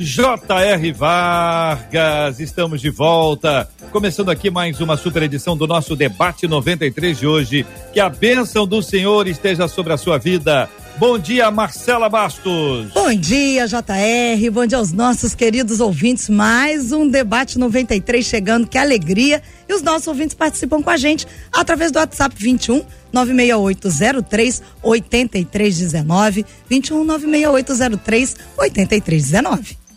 J.R. Vargas, estamos de volta, começando aqui mais uma super edição do nosso debate 93 de hoje. Que a bênção do Senhor esteja sobre a sua vida. Bom dia, Marcela Bastos. Bom dia, JR. Bom dia aos nossos queridos ouvintes. Mais um debate 93 chegando. Que alegria! E os nossos ouvintes participam com a gente através do WhatsApp 21 96803 8319 21 96803 8319.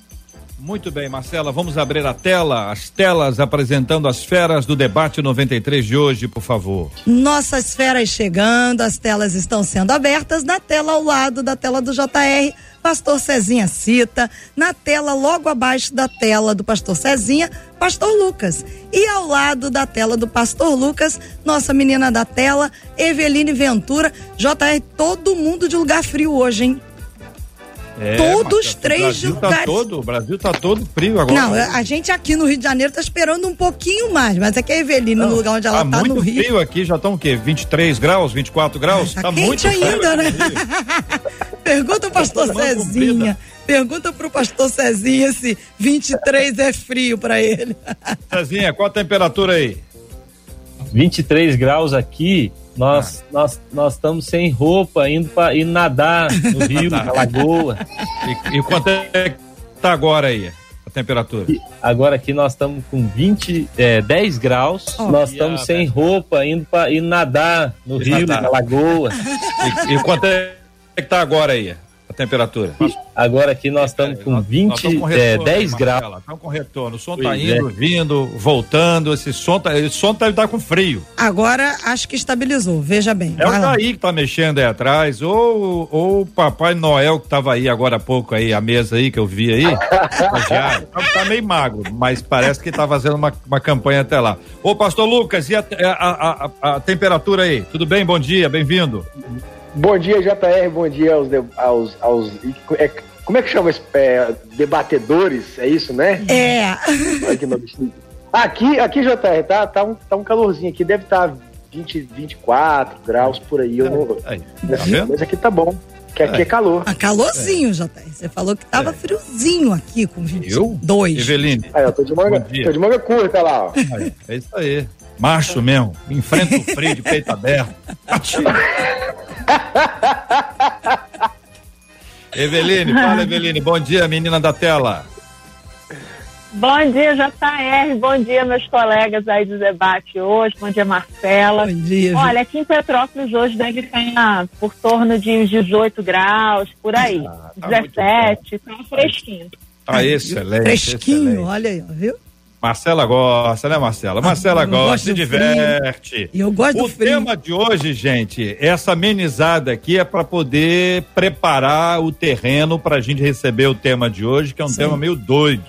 Muito bem, Marcela, vamos abrir a tela, as telas apresentando as feras do debate 93 de hoje, por favor. Nossas feras chegando, as telas estão sendo abertas. Na tela ao lado da tela do JR, Pastor Cezinha cita. Na tela, logo abaixo da tela do Pastor Cezinha, Pastor Lucas. E ao lado da tela do Pastor Lucas, nossa menina da tela, Eveline Ventura. JR, todo mundo de lugar frio hoje, hein? É, Todos Marcela, três o Brasil lugares. Tá todo, o Brasil tá todo frio agora. Não, a gente aqui no Rio de Janeiro tá esperando um pouquinho mais, mas é que a Eveline, no lugar onde ela tá tá, muito no Rio. frio aqui, já estão o quê? 23 graus, 24 graus? Tá, Tá, quente muito frio ainda, né? Pergunta ao pastor. Cezinha. Pergunta pro pastor Cezinha se 23 é frio pra ele. Cezinha, qual a temperatura aí? 23 graus aqui, nós nós nós estamos sem roupa indo para ir nadar no rio, na lagoa. E, e quanto é que tá agora aí? A temperatura? E agora aqui nós estamos com 20, é, 10 graus. Ó. nós estamos sem roupa indo para ir nadar no rio, nadar. na lagoa. E, e quanto é que tá agora aí? A temperatura? Agora aqui nós estamos com Nós- nós 20, estamos com é, retorno, 10 hein, graus. Marcela? Estamos com retorno. O som tá Pois indo, vindo, voltando. Esse som tá, esse som tá, tá com frio. Agora acho que estabilizou, veja bem. É o. Jair que tá mexendo aí atrás, ou, ou o Papai Noel que tava aí agora há pouco aí, a mesa aí que eu vi aí. estagiário. tá, tá meio magro, mas parece que tá fazendo uma, uma campanha até lá. Ô, pastor Lucas, e a, a- a- a temperatura aí? Tudo bem? Bom dia, bem-vindo. Bom dia, JR, bom dia aos. de- aos, aos é, como é que chama esse, é, debatedores? É isso, né? É. Aqui, aqui, JR, tá, tá, um, tá um calorzinho aqui, deve estar 20, 24 graus por aí. Eu não, Aí, tá mas, vendo? mas aqui tá bom, que aqui é, calor. A calorzinho, JR. Você falou que tava É. friozinho aqui com Eu? 22. Eveline, Aí, ó, tô de manga, tô de manga curta lá, ó. é isso aí. Macho mesmo, enfrenta o frio de peito aberto. Eveline, fala Eveline, bom dia, menina da tela. Bom dia, JR. Bom dia, meus colegas aí do debate hoje. Bom dia, Marcela. Bom dia. Olha, aqui em Petrópolis hoje deve estar por torno de uns 18 graus, por aí. Ah, tá muito 17, tá fresquinho. Tá excelente. Fresquinho, excelente. olha aí, viu? Marcela gosta, né, Marcela? Marcela eu gosta, se diverte. E eu gosto O do frio. tema de hoje, gente, essa amenizada aqui é para poder preparar o terreno para a gente receber o tema de hoje, que é um Sim. tema meio doido.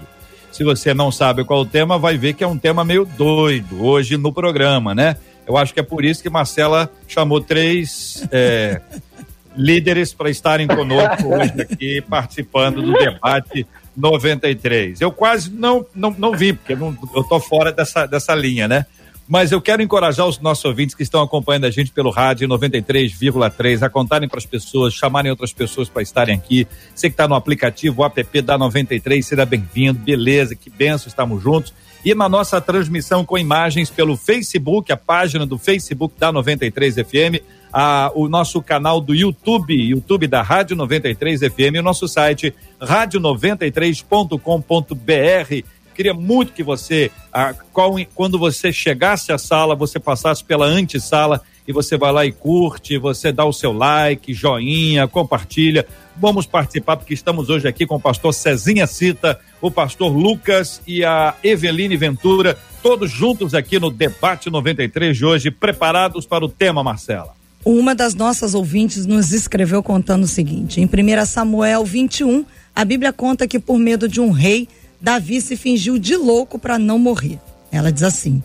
Se você não sabe qual o tema, vai ver que é um tema meio doido hoje no programa, né? Eu acho que é por isso que Marcela chamou três é, líderes para estarem conosco hoje aqui, participando do debate 93. Eu quase não, não, não vi, porque não, eu tô fora dessa, dessa linha, né? Mas eu quero encorajar os nossos ouvintes que estão acompanhando a gente pelo rádio 93,3 a contarem para as pessoas, chamarem outras pessoas para estarem aqui. Você que está no aplicativo, o app da 93, seja bem-vindo. Beleza, que benção, estamos juntos. E na nossa transmissão com imagens pelo Facebook, a página do Facebook da 93 FM, a, o nosso canal do YouTube, YouTube da Rádio 93 FM, o nosso site rádio93.com.br. Queria muito que você, ah, qual- quando você chegasse à sala, você passasse pela antessala e você vai lá e curte, você dá o seu like, joinha, compartilha. Vamos participar, porque estamos hoje aqui com o pastor Cezinha Cita, o pastor Lucas e a Eveline Ventura, todos juntos aqui no Debate 93 de hoje, preparados para o tema, Marcela. Uma das nossas ouvintes nos escreveu contando o seguinte: em 1 Samuel 21, A Bíblia conta que por medo de um rei, Davi se fingiu de louco para não morrer. Ela diz assim: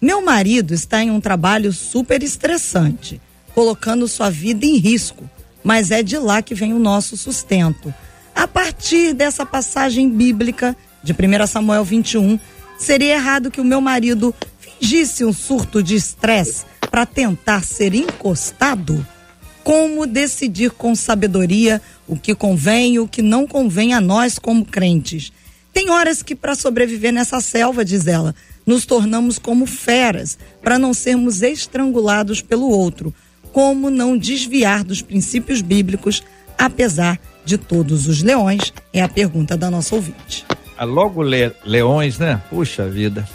Meu marido está em um trabalho super estressante, colocando sua vida em risco, mas é de lá que vem o nosso sustento. A partir dessa passagem bíblica de 1 Samuel 21, seria errado que o meu marido fingisse um surto de estresse para tentar ser encostado? Como decidir com sabedoria o que convém e o que não convém a nós como crentes? Tem horas que, para sobreviver nessa selva, diz ela, nos tornamos como feras para não sermos estrangulados pelo outro. Como não desviar dos princípios bíblicos, apesar de todos os leões? É a pergunta da nossa ouvinte. Ah, logo le, leões, né? Puxa vida.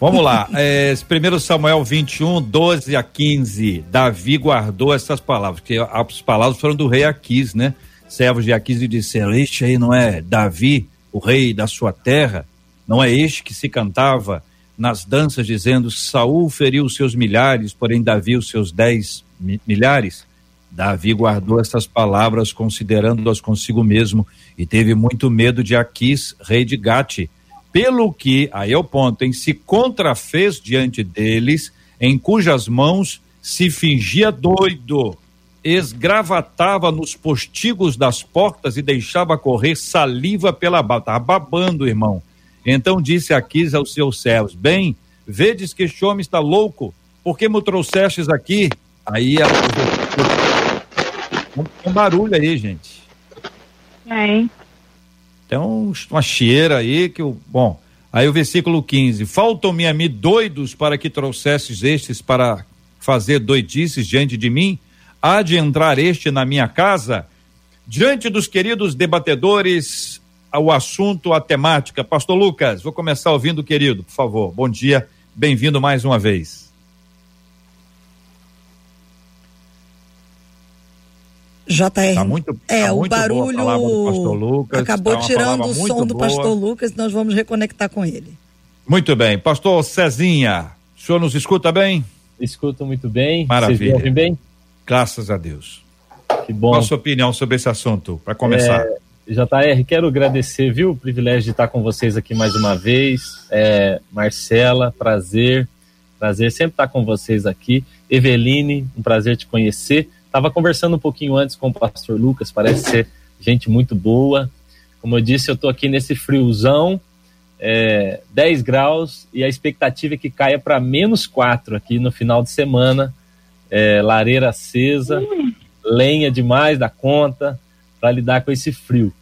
Vamos lá, é, 1 Samuel 21, 12 a 15. Davi guardou essas palavras, porque as palavras foram do rei Aquis, né? Servos de Aquis e disseram: Este aí não é Davi, o rei da sua terra? Não é este que se cantava nas danças, dizendo: Saul feriu os seus milhares, porém Davi os seus dez milhares? Davi guardou essas palavras, considerando-as consigo mesmo, e teve muito medo de Aquis, rei de Gate pelo que, aí é o ponto, em se contrafez diante deles, em cujas mãos se fingia doido, esgravatava nos postigos das portas e deixava correr saliva pela baba. Estava babando, irmão. Então disse Aquis aos seus servos: Bem, vedes que este homem está louco, por que me trouxestes aqui? Aí ela. Um barulho aí, gente. É. Tem uma cheira aí que o. Bom, aí o versículo 15: Faltam-me a mim doidos para que trouxesses estes para fazer doidices diante de mim? Há de entrar este na minha casa? Diante dos queridos debatedores, o assunto, a temática. Pastor Lucas, vou começar ouvindo o querido, por favor. Bom dia, bem-vindo mais uma vez. JR. Tá muito, é, tá o muito barulho Lucas, acabou tá tirando o som do boa. pastor Lucas, nós vamos reconectar com ele. Muito bem. Pastor Cezinha, o senhor nos escuta bem? Escuto muito bem. Maravilha. Vocês me ouvem bem? Graças a Deus. Que bom. Qual a sua opinião sobre esse assunto, para começar? É, JR, quero agradecer, viu, o privilégio de estar com vocês aqui mais uma vez. É, Marcela, prazer. Prazer sempre estar com vocês aqui. Eveline, um prazer te conhecer. Estava conversando um pouquinho antes com o pastor Lucas, parece ser gente muito boa. Como eu disse, eu estou aqui nesse friozão, é, 10 graus, e a expectativa é que caia para menos 4 aqui no final de semana. É, lareira acesa, lenha demais da conta para lidar com esse frio.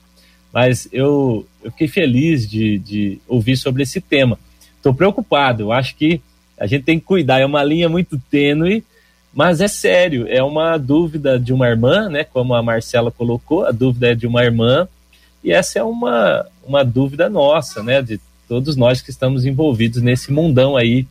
Mas eu, eu fiquei feliz de, de ouvir sobre esse tema. Estou preocupado, eu acho que a gente tem que cuidar, é uma linha muito tênue mas é sério, é uma dúvida de uma irmã, né? Como a Marcela colocou, a dúvida é de uma irmã, e essa é uma, uma dúvida nossa, né? De todos nós que estamos envolvidos nesse mundão aí.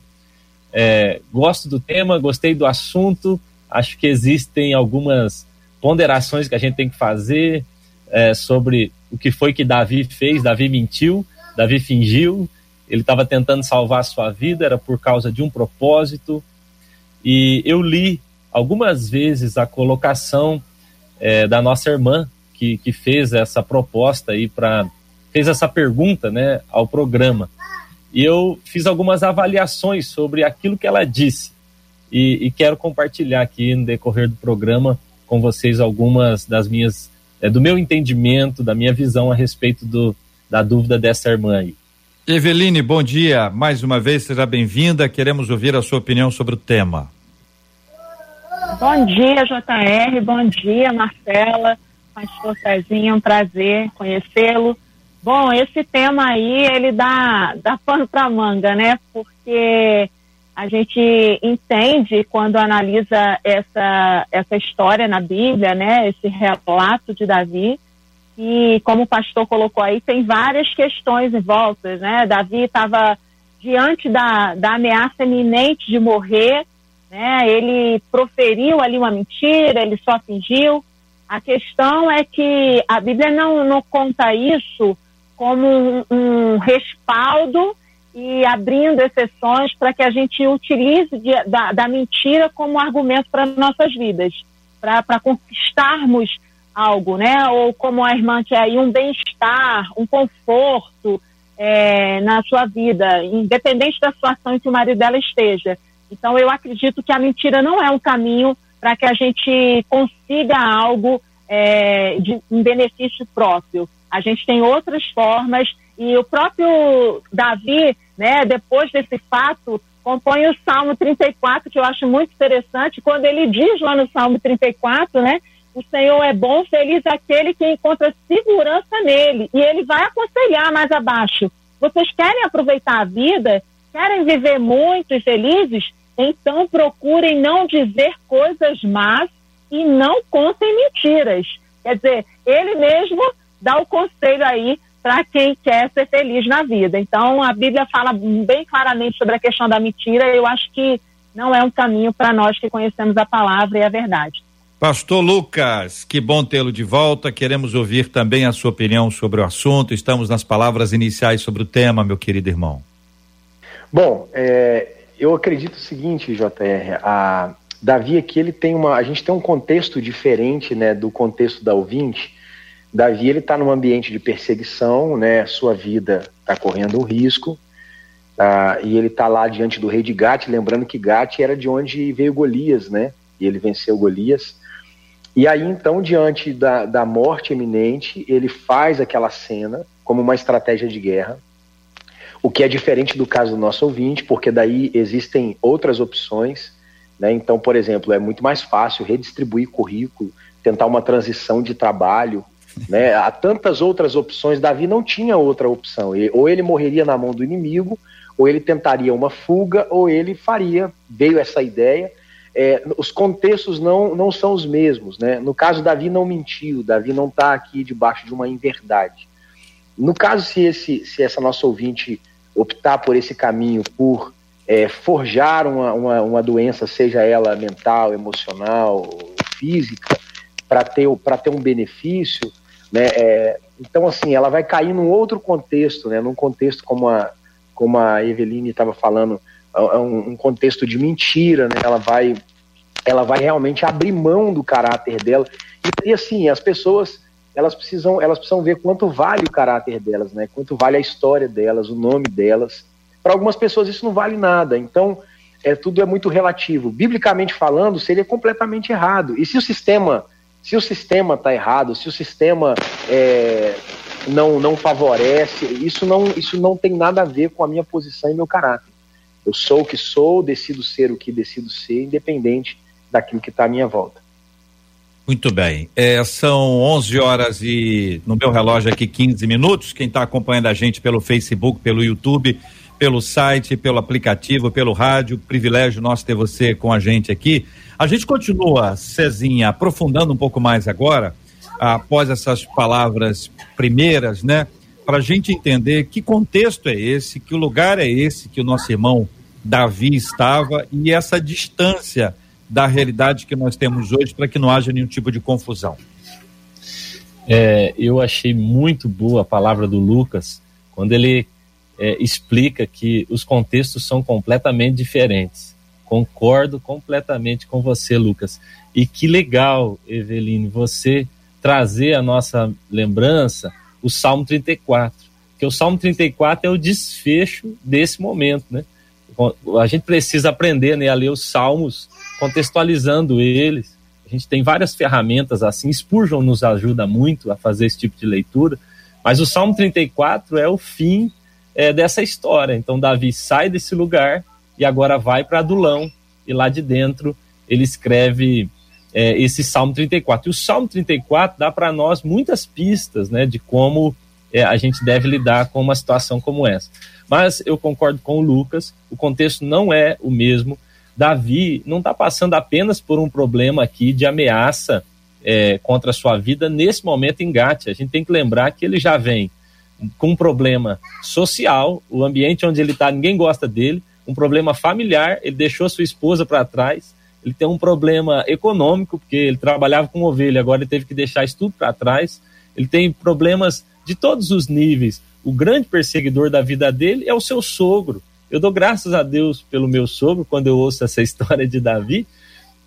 É, gosto do tema, gostei do assunto, acho que existem algumas ponderações que a gente tem que fazer é, sobre o que foi que Davi fez. Davi mentiu, Davi fingiu, ele estava tentando salvar a sua vida, era por causa de um propósito e eu li algumas vezes a colocação é, da nossa irmã que, que fez essa proposta aí para fez essa pergunta, né, ao programa. E eu fiz algumas avaliações sobre aquilo que ela disse e, e quero compartilhar aqui no decorrer do programa com vocês algumas das minhas é, do meu entendimento, da minha visão a respeito do, da dúvida dessa irmã aí. Eveline, bom dia. Mais uma vez, seja bem-vinda. Queremos ouvir a sua opinião sobre o tema. Bom dia, JR. Bom dia, Marcela. Pastor Cezinha, um prazer conhecê-lo. Bom, esse tema aí, ele dá, dá pano para manga, né? Porque a gente entende quando analisa essa, essa história na Bíblia, né? Esse relato de Davi, e como o pastor colocou aí, tem várias questões em volta, né? Davi estava diante da, da ameaça iminente de morrer, né? Ele proferiu ali uma mentira, ele só fingiu. A questão é que a Bíblia não, não conta isso como um, um respaldo e abrindo exceções para que a gente utilize de, da, da, mentira como argumento para nossas vidas, para conquistarmos algo, né? Ou como a irmã quer aí, um bem-estar, um conforto é, na sua vida, independente da situação em que o marido dela esteja. Então, eu acredito que a mentira não é um caminho para que a gente consiga algo é, de um benefício próprio. A gente tem outras formas e o próprio Davi, né, depois desse fato, compõe o Salmo 34, que eu acho muito interessante, quando ele diz lá no Salmo 34, né, o Senhor é bom, feliz aquele que encontra segurança nele. E ele vai aconselhar mais abaixo. Vocês querem aproveitar a vida? Querem viver muito e felizes? Então procurem não dizer coisas más e não contem mentiras. Quer dizer, ele mesmo dá o conselho aí para quem quer ser feliz na vida. Então a Bíblia fala bem claramente sobre a questão da mentira. Eu acho que não é um caminho para nós que conhecemos a palavra e a verdade. Pastor Lucas, que bom tê-lo de volta. Queremos ouvir também a sua opinião sobre o assunto. Estamos nas palavras iniciais sobre o tema, meu querido irmão. Bom, é, eu acredito o seguinte, JR, a Davi aqui ele tem uma, a gente tem um contexto diferente, né, do contexto da ouvinte. Davi ele está num ambiente de perseguição, né, sua vida está correndo um risco, tá, e ele está lá diante do rei de Gate, lembrando que Gate era de onde veio Golias, né, e ele venceu Golias. E aí, então, diante da, da morte iminente, ele faz aquela cena como uma estratégia de guerra, o que é diferente do caso do nosso ouvinte, porque daí existem outras opções. Né? Então, por exemplo, é muito mais fácil redistribuir currículo, tentar uma transição de trabalho. Né? Há tantas outras opções. Davi não tinha outra opção. Ou ele morreria na mão do inimigo, ou ele tentaria uma fuga, ou ele faria. Veio essa ideia é, os contextos não, não são os mesmos. Né? No caso, Davi não mentiu, Davi não está aqui debaixo de uma inverdade. No caso, se, esse, se essa nossa ouvinte optar por esse caminho, por é, forjar uma, uma, uma, doença, seja ela mental, emocional, física, para ter, ter um benefício, né, é, então, assim, ela vai cair num outro contexto, né, num contexto como a, como a Eveline estava falando, é um, um contexto de mentira, né? Ela vai, ela vai realmente abrir mão do caráter dela. E, e, assim, as pessoas elas precisam, elas precisam ver quanto vale o caráter delas, né? Quanto vale a história delas, o nome delas. Para algumas pessoas isso não vale nada. Então, é, tudo é muito relativo. Biblicamente falando, seria completamente errado. E se o sistema, se o sistema está errado, se o sistema é, não, não favorece, isso não, isso não tem nada a ver com a minha posição e meu caráter. Eu sou o que sou, decido ser o que decido ser, independente daquilo que está à minha volta. Muito bem. É, são 11 horas e no meu relógio aqui 15 minutos. Quem está acompanhando a gente pelo Facebook, pelo YouTube, pelo site, pelo aplicativo, pelo rádio, privilégio nosso ter você com a gente aqui. A gente continua, Cezinha, aprofundando um pouco mais agora, após essas palavras primeiras, né? Para a gente entender que contexto é esse, que lugar é esse que o nosso irmão Davi estava e essa distância da realidade que nós temos hoje para que não haja nenhum tipo de confusão. É, eu achei muito boa a palavra do Lucas quando ele é, explica que os contextos são completamente diferentes. Concordo completamente com você, Lucas. E que legal, Eveline, você trazer a nossa lembrança o Salmo 34. Porque o Salmo 34 é o desfecho desse momento, né? a gente precisa aprender né, a ler os salmos, contextualizando eles. A gente tem várias ferramentas assim. Spurgeon nos ajuda muito a fazer esse tipo de leitura. Mas o Salmo 34 é o fim é, dessa história. Então, Davi sai desse lugar e agora vai para Adulão. E lá de dentro ele escreve é, esse Salmo 34. E o Salmo 34 dá para nós muitas pistas né, de como é, a gente deve lidar com uma situação como essa. Mas eu concordo com o Lucas, o contexto não é o mesmo. Davi não está passando apenas por um problema aqui de ameaça é, contra a sua vida nesse momento em Gate. A gente tem que lembrar que ele já vem com um problema social, o ambiente onde ele está, ninguém gosta dele, um problema familiar, ele deixou sua esposa para trás, ele tem um problema econômico, porque ele trabalhava com ovelha, agora ele teve que deixar isso tudo para trás, ele tem problemas de todos os níveis o grande perseguidor da vida dele é o seu sogro. Eu dou graças a Deus pelo meu sogro quando eu ouço essa história de Davi.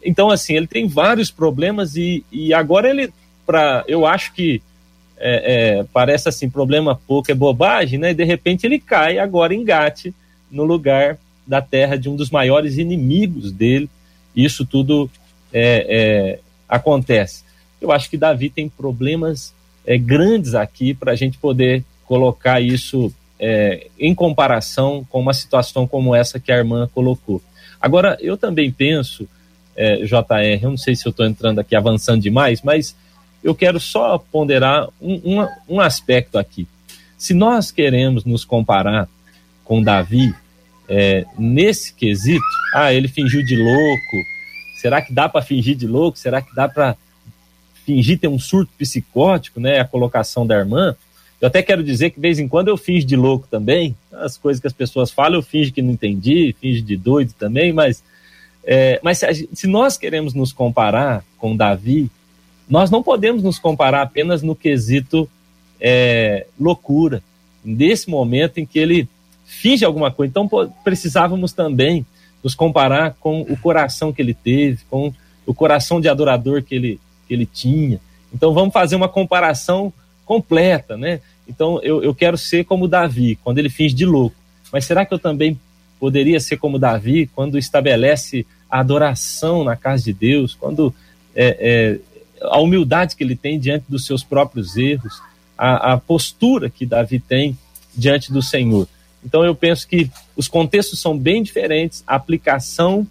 Então, assim, ele tem vários problemas e, e agora ele para. Eu acho que é, é, parece assim, problema pouco, é bobagem, né? E de repente ele cai agora engate no lugar da terra de um dos maiores inimigos dele. Isso tudo é, é acontece. Eu acho que Davi tem problemas é, grandes aqui para a gente poder colocar isso é, em comparação com uma situação como essa que a irmã colocou. Agora, eu também penso, é, JR, eu não sei se eu estou entrando aqui avançando demais, mas eu quero só ponderar um, um, um aspecto aqui. Se nós queremos nos comparar com Davi, é, nesse quesito, ah, ele fingiu de louco, será que dá para fingir de louco? Será que dá para fingir ter um surto psicótico, né? A colocação da irmã. Eu até quero dizer que de vez em quando eu finjo de louco também. As coisas que as pessoas falam, eu finjo que não entendi, finjo de doido também, mas, é, mas se, se, nós queremos nos comparar com Davi, nós não podemos nos comparar apenas no quesito é, loucura, nesse momento em que ele finge alguma coisa. Então precisávamos também nos comparar com o coração que ele teve, com o coração de adorador que ele, que ele tinha. Então vamos fazer uma comparação completa, né? Então eu, eu quero ser como Davi, quando ele finge de louco. Mas será que eu também poderia ser como Davi, quando estabelece a adoração na casa de Deus, quando é, é, a humildade que ele tem diante dos seus próprios erros, a, a postura que Davi tem diante do Senhor. Então eu penso que os contextos são bem diferentes, a aplicação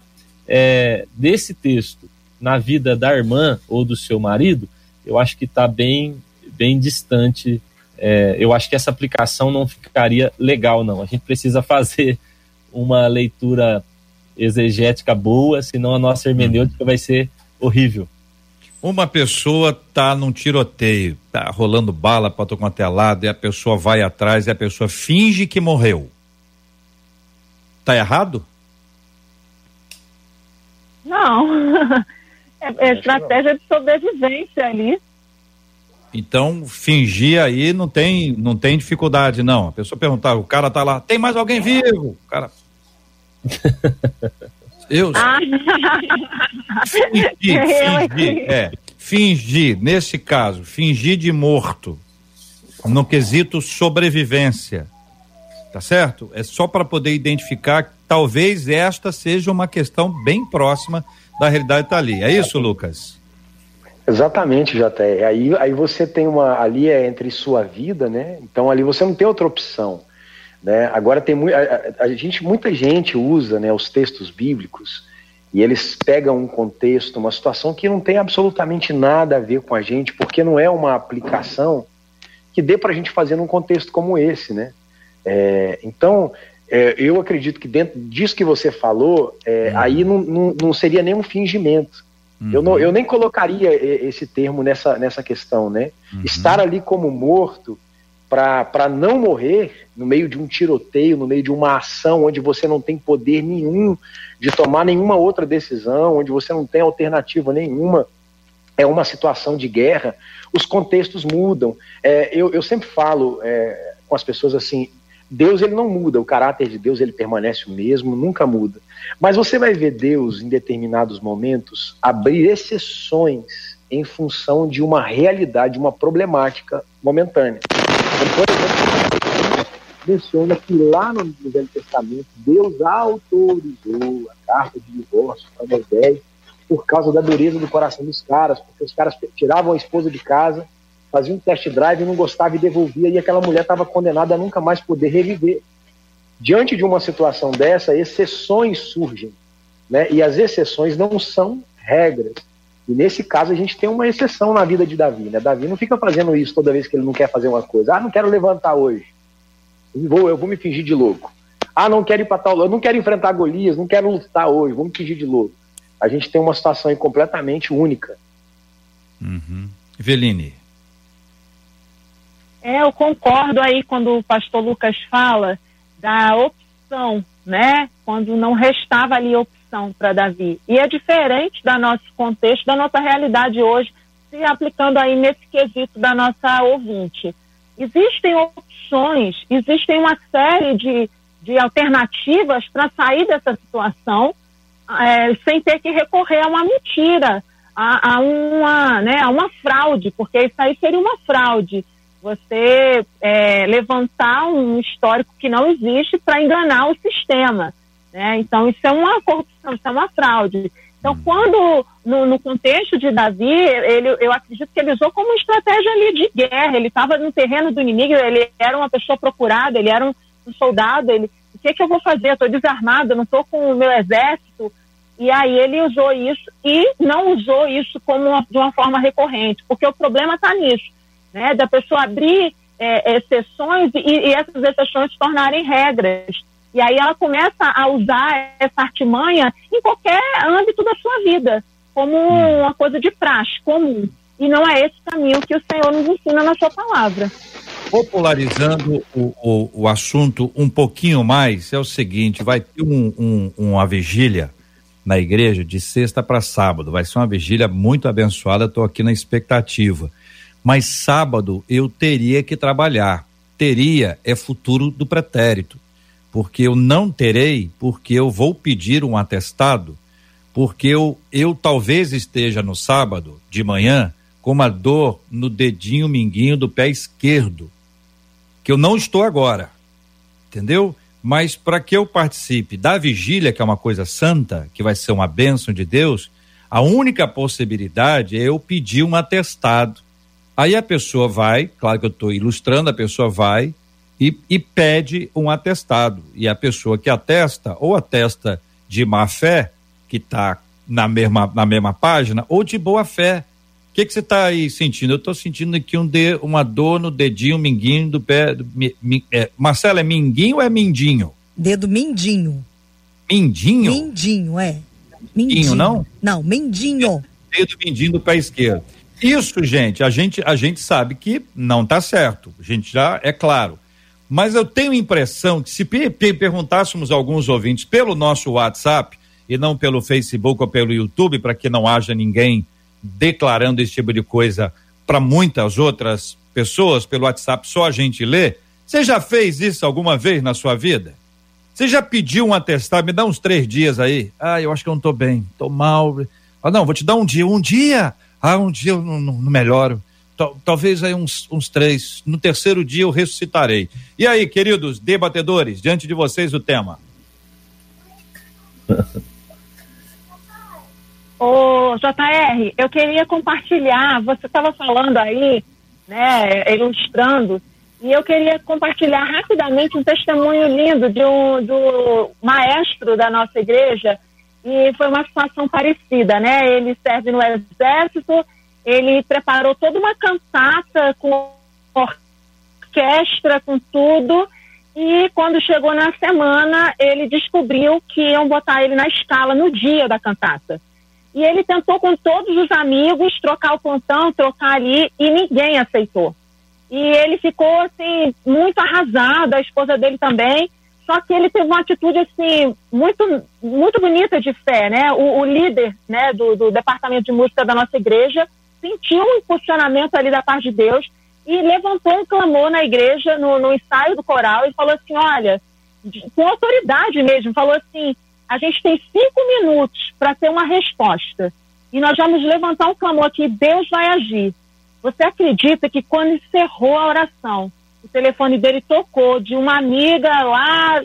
é, desse texto na vida da irmã ou do seu marido, eu acho que está bem bem distante. É, eu acho que essa aplicação não ficaria legal, não. A gente precisa fazer uma leitura exegética boa, senão a nossa hermenêutica vai ser horrível. Uma pessoa tá num tiroteio, tá rolando bala para todo quanto é lado, e a pessoa vai atrás e a pessoa finge que morreu. Tá errado? Não. é, é estratégia de sobrevivência ali. Então, fingir aí não tem, não tem dificuldade, não. A pessoa perguntar, o cara tá lá, tem mais alguém vivo? O cara. Eu. Ah. Fingir, fingir, é. Fingir, nesse caso, fingir de morto, no quesito sobrevivência. Tá certo? É só para poder identificar que talvez esta seja uma questão bem próxima da realidade que tá ali. É isso, Lucas? Exatamente, JR. Aí, aí você tem uma. Ali é entre sua vida, né? Então ali você não tem outra opção. Né? Agora tem. A, a, gente, muita gente usa né, os textos bíblicos e eles pegam um contexto, uma situação que não tem absolutamente nada a ver com a gente, porque não é uma aplicação que dê para a gente fazer num contexto como esse, né? É, então, é, eu acredito que dentro disso que você falou, é, uhum. aí não, não, não seria nenhum fingimento Uhum. Eu, não, eu nem colocaria esse termo nessa, nessa questão, né? Uhum. Estar ali como morto para não morrer no meio de um tiroteio, no meio de uma ação onde você não tem poder nenhum de tomar nenhuma outra decisão, onde você não tem alternativa nenhuma, é uma situação de guerra, os contextos mudam. É, eu, eu sempre falo é, com as pessoas assim: Deus ele não muda, o caráter de Deus ele permanece o mesmo, nunca muda. Mas você vai ver Deus em determinados momentos abrir exceções em função de uma realidade, uma problemática momentânea. Menciona que lá no Velho Testamento Deus autorizou a carta de divórcio para Moisés por causa da dureza do coração dos caras, porque os caras tiravam a esposa de casa fazia um test drive, não gostava e devolvia, e aquela mulher estava condenada a nunca mais poder reviver. Diante de uma situação dessa, exceções surgem, né? e as exceções não são regras. E nesse caso a gente tem uma exceção na vida de Davi. Né? Davi não fica fazendo isso toda vez que ele não quer fazer uma coisa. Ah, não quero levantar hoje. Eu vou, eu vou me fingir de louco. Ah, não quero ir para tal. Eu não quero enfrentar Golias, não quero lutar hoje, vou me fingir de louco. A gente tem uma situação completamente única. Uhum. Veline. É, eu concordo aí quando o pastor Lucas fala da opção, né? Quando não restava ali opção para Davi. E é diferente do nosso contexto, da nossa realidade hoje, se aplicando aí nesse quesito da nossa ouvinte. Existem opções, existem uma série de, de alternativas para sair dessa situação é, sem ter que recorrer a uma mentira, a, a, uma, né, a uma fraude, porque isso aí seria uma fraude. Você é, levantar um histórico que não existe para enganar o sistema. Né? Então, isso é uma corrupção, isso é uma fraude. Então, hum. quando, no, no, contexto de Davi, ele, eu acredito que ele usou como estratégia ali de guerra. Ele estava no terreno do inimigo, ele era uma pessoa procurada, ele era um, um soldado. Ele, o que, que eu vou fazer? Estou desarmado, não estou com o meu exército. E aí ele usou isso e não usou isso como uma, de uma forma recorrente, porque o problema está nisso, né? Da pessoa abrir é, exceções e, e essas exceções se tornarem regras. E aí ela começa a usar essa artimanha em qualquer âmbito da sua vida, como hum. uma coisa de praxe comum. E não é esse caminho que o Senhor nos ensina na sua palavra. Popularizando o, o, o assunto um pouquinho mais, é o seguinte: vai ter um, um, uma vigília na igreja de sexta para sábado. Vai ser uma vigília muito abençoada, estou aqui na expectativa. Mas sábado eu teria que trabalhar. Teria é futuro do pretérito porque eu não terei, porque eu vou pedir um atestado, porque eu, eu talvez esteja no sábado de manhã com uma dor no dedinho minguinho do pé esquerdo, que eu não estou agora, entendeu? Mas para que eu participe da vigília, que é uma coisa santa, que vai ser uma bênção de Deus, a única possibilidade é eu pedir um atestado. Aí a pessoa vai, claro que eu estou ilustrando, a pessoa vai, e, e pede um atestado. E a pessoa que atesta, ou atesta de má fé, que está na mesma, na mesma página, ou de boa fé. O que, que você está aí sentindo? Eu estou sentindo aqui um de, uma dor no dedinho, minguinho do pé. Do, mi, mi, é, Marcelo, é minguinho ou é mindinho? Dedo mindinho. Mindinho? Mindinho, é. Mindinho, não? Não, mindinho. Dedo mindinho do pé esquerdo. Isso, gente, a gente, a gente sabe que não está certo. A gente já é claro. Mas eu tenho impressão que se perguntássemos a alguns ouvintes pelo nosso WhatsApp e não pelo Facebook ou pelo YouTube, para que não haja ninguém declarando esse tipo de coisa para muitas outras pessoas pelo WhatsApp, só a gente lê. Você já fez isso alguma vez na sua vida? Você já pediu um atestado? Me dá uns três dias aí. Ah, eu acho que eu não estou bem, estou mal. Ah, não, vou te dar um dia. Um dia? Ah, um dia eu não, não, não melhoro talvez aí uns, uns três. No terceiro dia eu ressuscitarei. E aí, queridos debatedores, diante de vocês o tema. Ô, JR, eu queria compartilhar, você estava falando aí, né, ilustrando, e eu queria compartilhar rapidamente um testemunho lindo de um, do maestro da nossa igreja, e foi uma situação parecida, né? Ele serve no exército ele preparou toda uma cantata com orquestra, com tudo. E quando chegou na semana, ele descobriu que iam botar ele na escala no dia da cantata. E ele tentou com todos os amigos trocar o pontão, trocar ali, e ninguém aceitou. E ele ficou, assim, muito arrasado, a esposa dele também. Só que ele teve uma atitude, assim, muito, muito bonita de fé, né? O, o líder, né, do, do departamento de música da nossa igreja sentiu um impulsionamento ali da parte de Deus e levantou um clamor na igreja, no, no ensaio do coral, e falou assim: olha, com autoridade mesmo, falou assim: a gente tem cinco minutos para ter uma resposta. E nós vamos levantar um clamor aqui, Deus vai agir. Você acredita que quando encerrou a oração, o telefone dele tocou de uma amiga lá,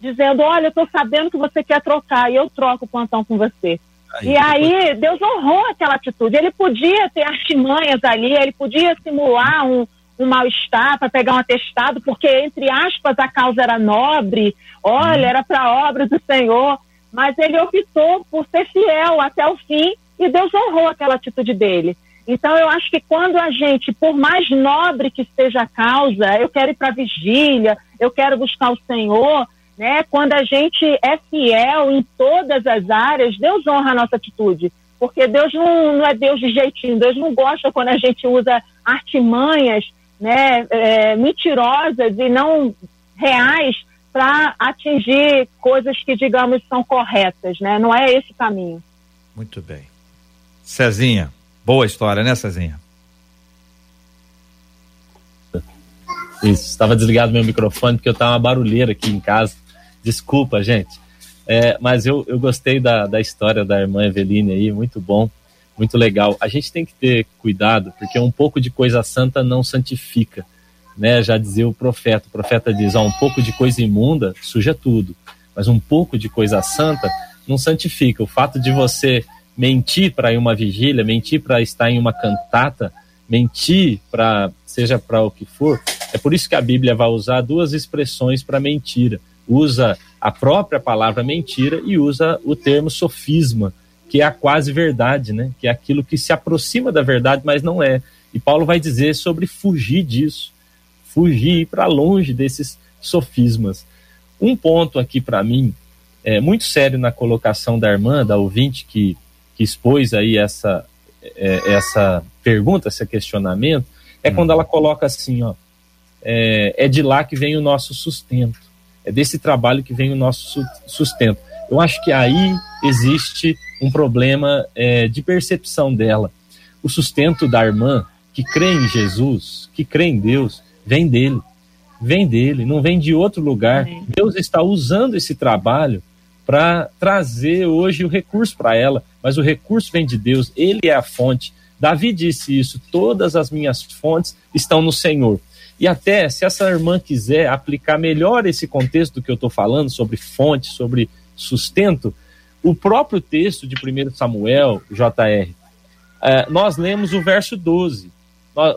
dizendo: Olha, eu estou sabendo que você quer trocar e eu troco o plantão com você. Aí, e aí Deus honrou aquela atitude. Ele podia ter artimanhas ali, ele podia simular um, um mal-estar para pegar um atestado, porque, entre aspas, a causa era nobre, olha, hum. era para a obra do Senhor, mas ele optou por ser fiel até o fim e Deus honrou aquela atitude dele. Então, eu acho que quando a gente, por mais nobre que seja a causa, eu quero ir para a vigília, eu quero buscar o Senhor, né? Quando a gente é fiel em todas as áreas, Deus honra a nossa atitude. Porque Deus não, não é Deus de jeitinho, Deus não gosta quando a gente usa artimanhas né, é, mentirosas e não reais para atingir coisas que, digamos, são corretas, né? Não é esse caminho. Muito bem. Cezinha, boa história, né, Cezinha? Isso, estava desligado meu microfone porque eu estava uma barulheira aqui em casa. Desculpa, gente. É, mas eu, eu gostei da, da história da irmã Eveline aí, muito bom. muito legal. A gente tem que ter cuidado, porque um pouco de coisa santa não santifica. Né? Já dizia o profeta. O profeta diz: ó, um pouco de coisa imunda suja tudo, mas um pouco de coisa santa não santifica. O fato de você mentir para ir uma vigília, mentir para estar em uma cantata, mentir para seja para o que for, é por isso que a Bíblia vai usar duas expressões para mentira. Usa a própria palavra mentira e usa o termo sofisma, que é a quase verdade, né? Que é aquilo que se aproxima da verdade, mas não é. E Paulo vai dizer sobre fugir disso, fugir para longe desses sofismas. Um ponto aqui para mim é muito sério na colocação da irmã, da ouvinte que, que expôs aí essa é, essa pergunta, esse questionamento, é hum. quando ela coloca assim, ó, é, é de lá que vem o nosso sustento, é desse trabalho que vem o nosso sustento. Eu acho que aí existe um problema é, de percepção dela. O sustento da irmã que crê em Jesus, que crê em Deus, vem dele. Vem dele, não vem de outro lugar. Deus está usando esse trabalho para trazer hoje o recurso para ela, mas o recurso vem de Deus, ele é a fonte. Davi disse isso: todas as minhas fontes estão no Senhor. E até se essa irmã quiser aplicar melhor esse contexto do que eu estou falando sobre fonte, sobre sustento, o próprio texto de 1 Samuel, JR, é, nós lemos o verso 12.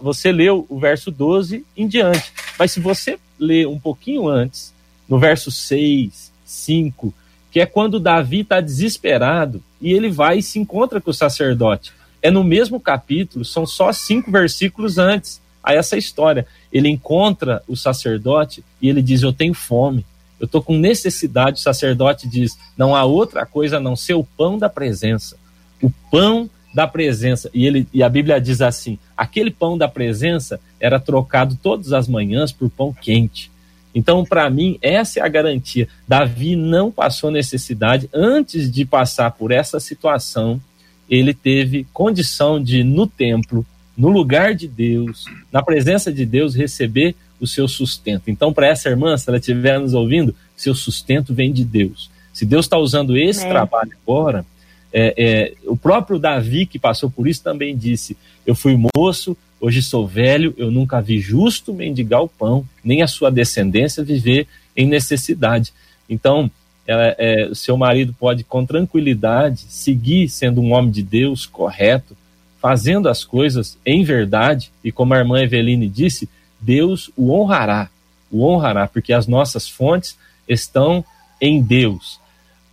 Você leu o verso 12 em diante. Mas se você ler um pouquinho antes, no verso 6, 5, que é quando Davi está desesperado e ele vai e se encontra com o sacerdote. É no mesmo capítulo, são só cinco versículos antes a essa história. Ele encontra o sacerdote e ele diz: Eu tenho fome eu estou com necessidade. O sacerdote diz: não há outra coisa a não ser o pão da presença. O pão da presença. E, ele, e a Bíblia diz assim: aquele pão da presença era trocado todas as manhãs por pão quente. Então, para mim, essa é a garantia. Davi não passou necessidade. Antes de passar por essa situação, ele teve condição de, no templo, no lugar de Deus, na presença de Deus, receber o seu sustento. Então, para essa irmã, se ela estiver nos ouvindo, seu sustento vem de Deus. Se Deus está usando esse é. trabalho agora, é, é, o próprio Davi, que passou por isso, também disse: Eu fui moço, hoje sou velho, eu nunca vi justo mendigar o pão, nem a sua descendência viver em necessidade. Então, é, o seu marido pode, com tranquilidade, seguir sendo um homem de Deus correto, fazendo as coisas em verdade, e como a irmã Eveline disse, Deus o honrará, o honrará, porque as nossas fontes estão em Deus.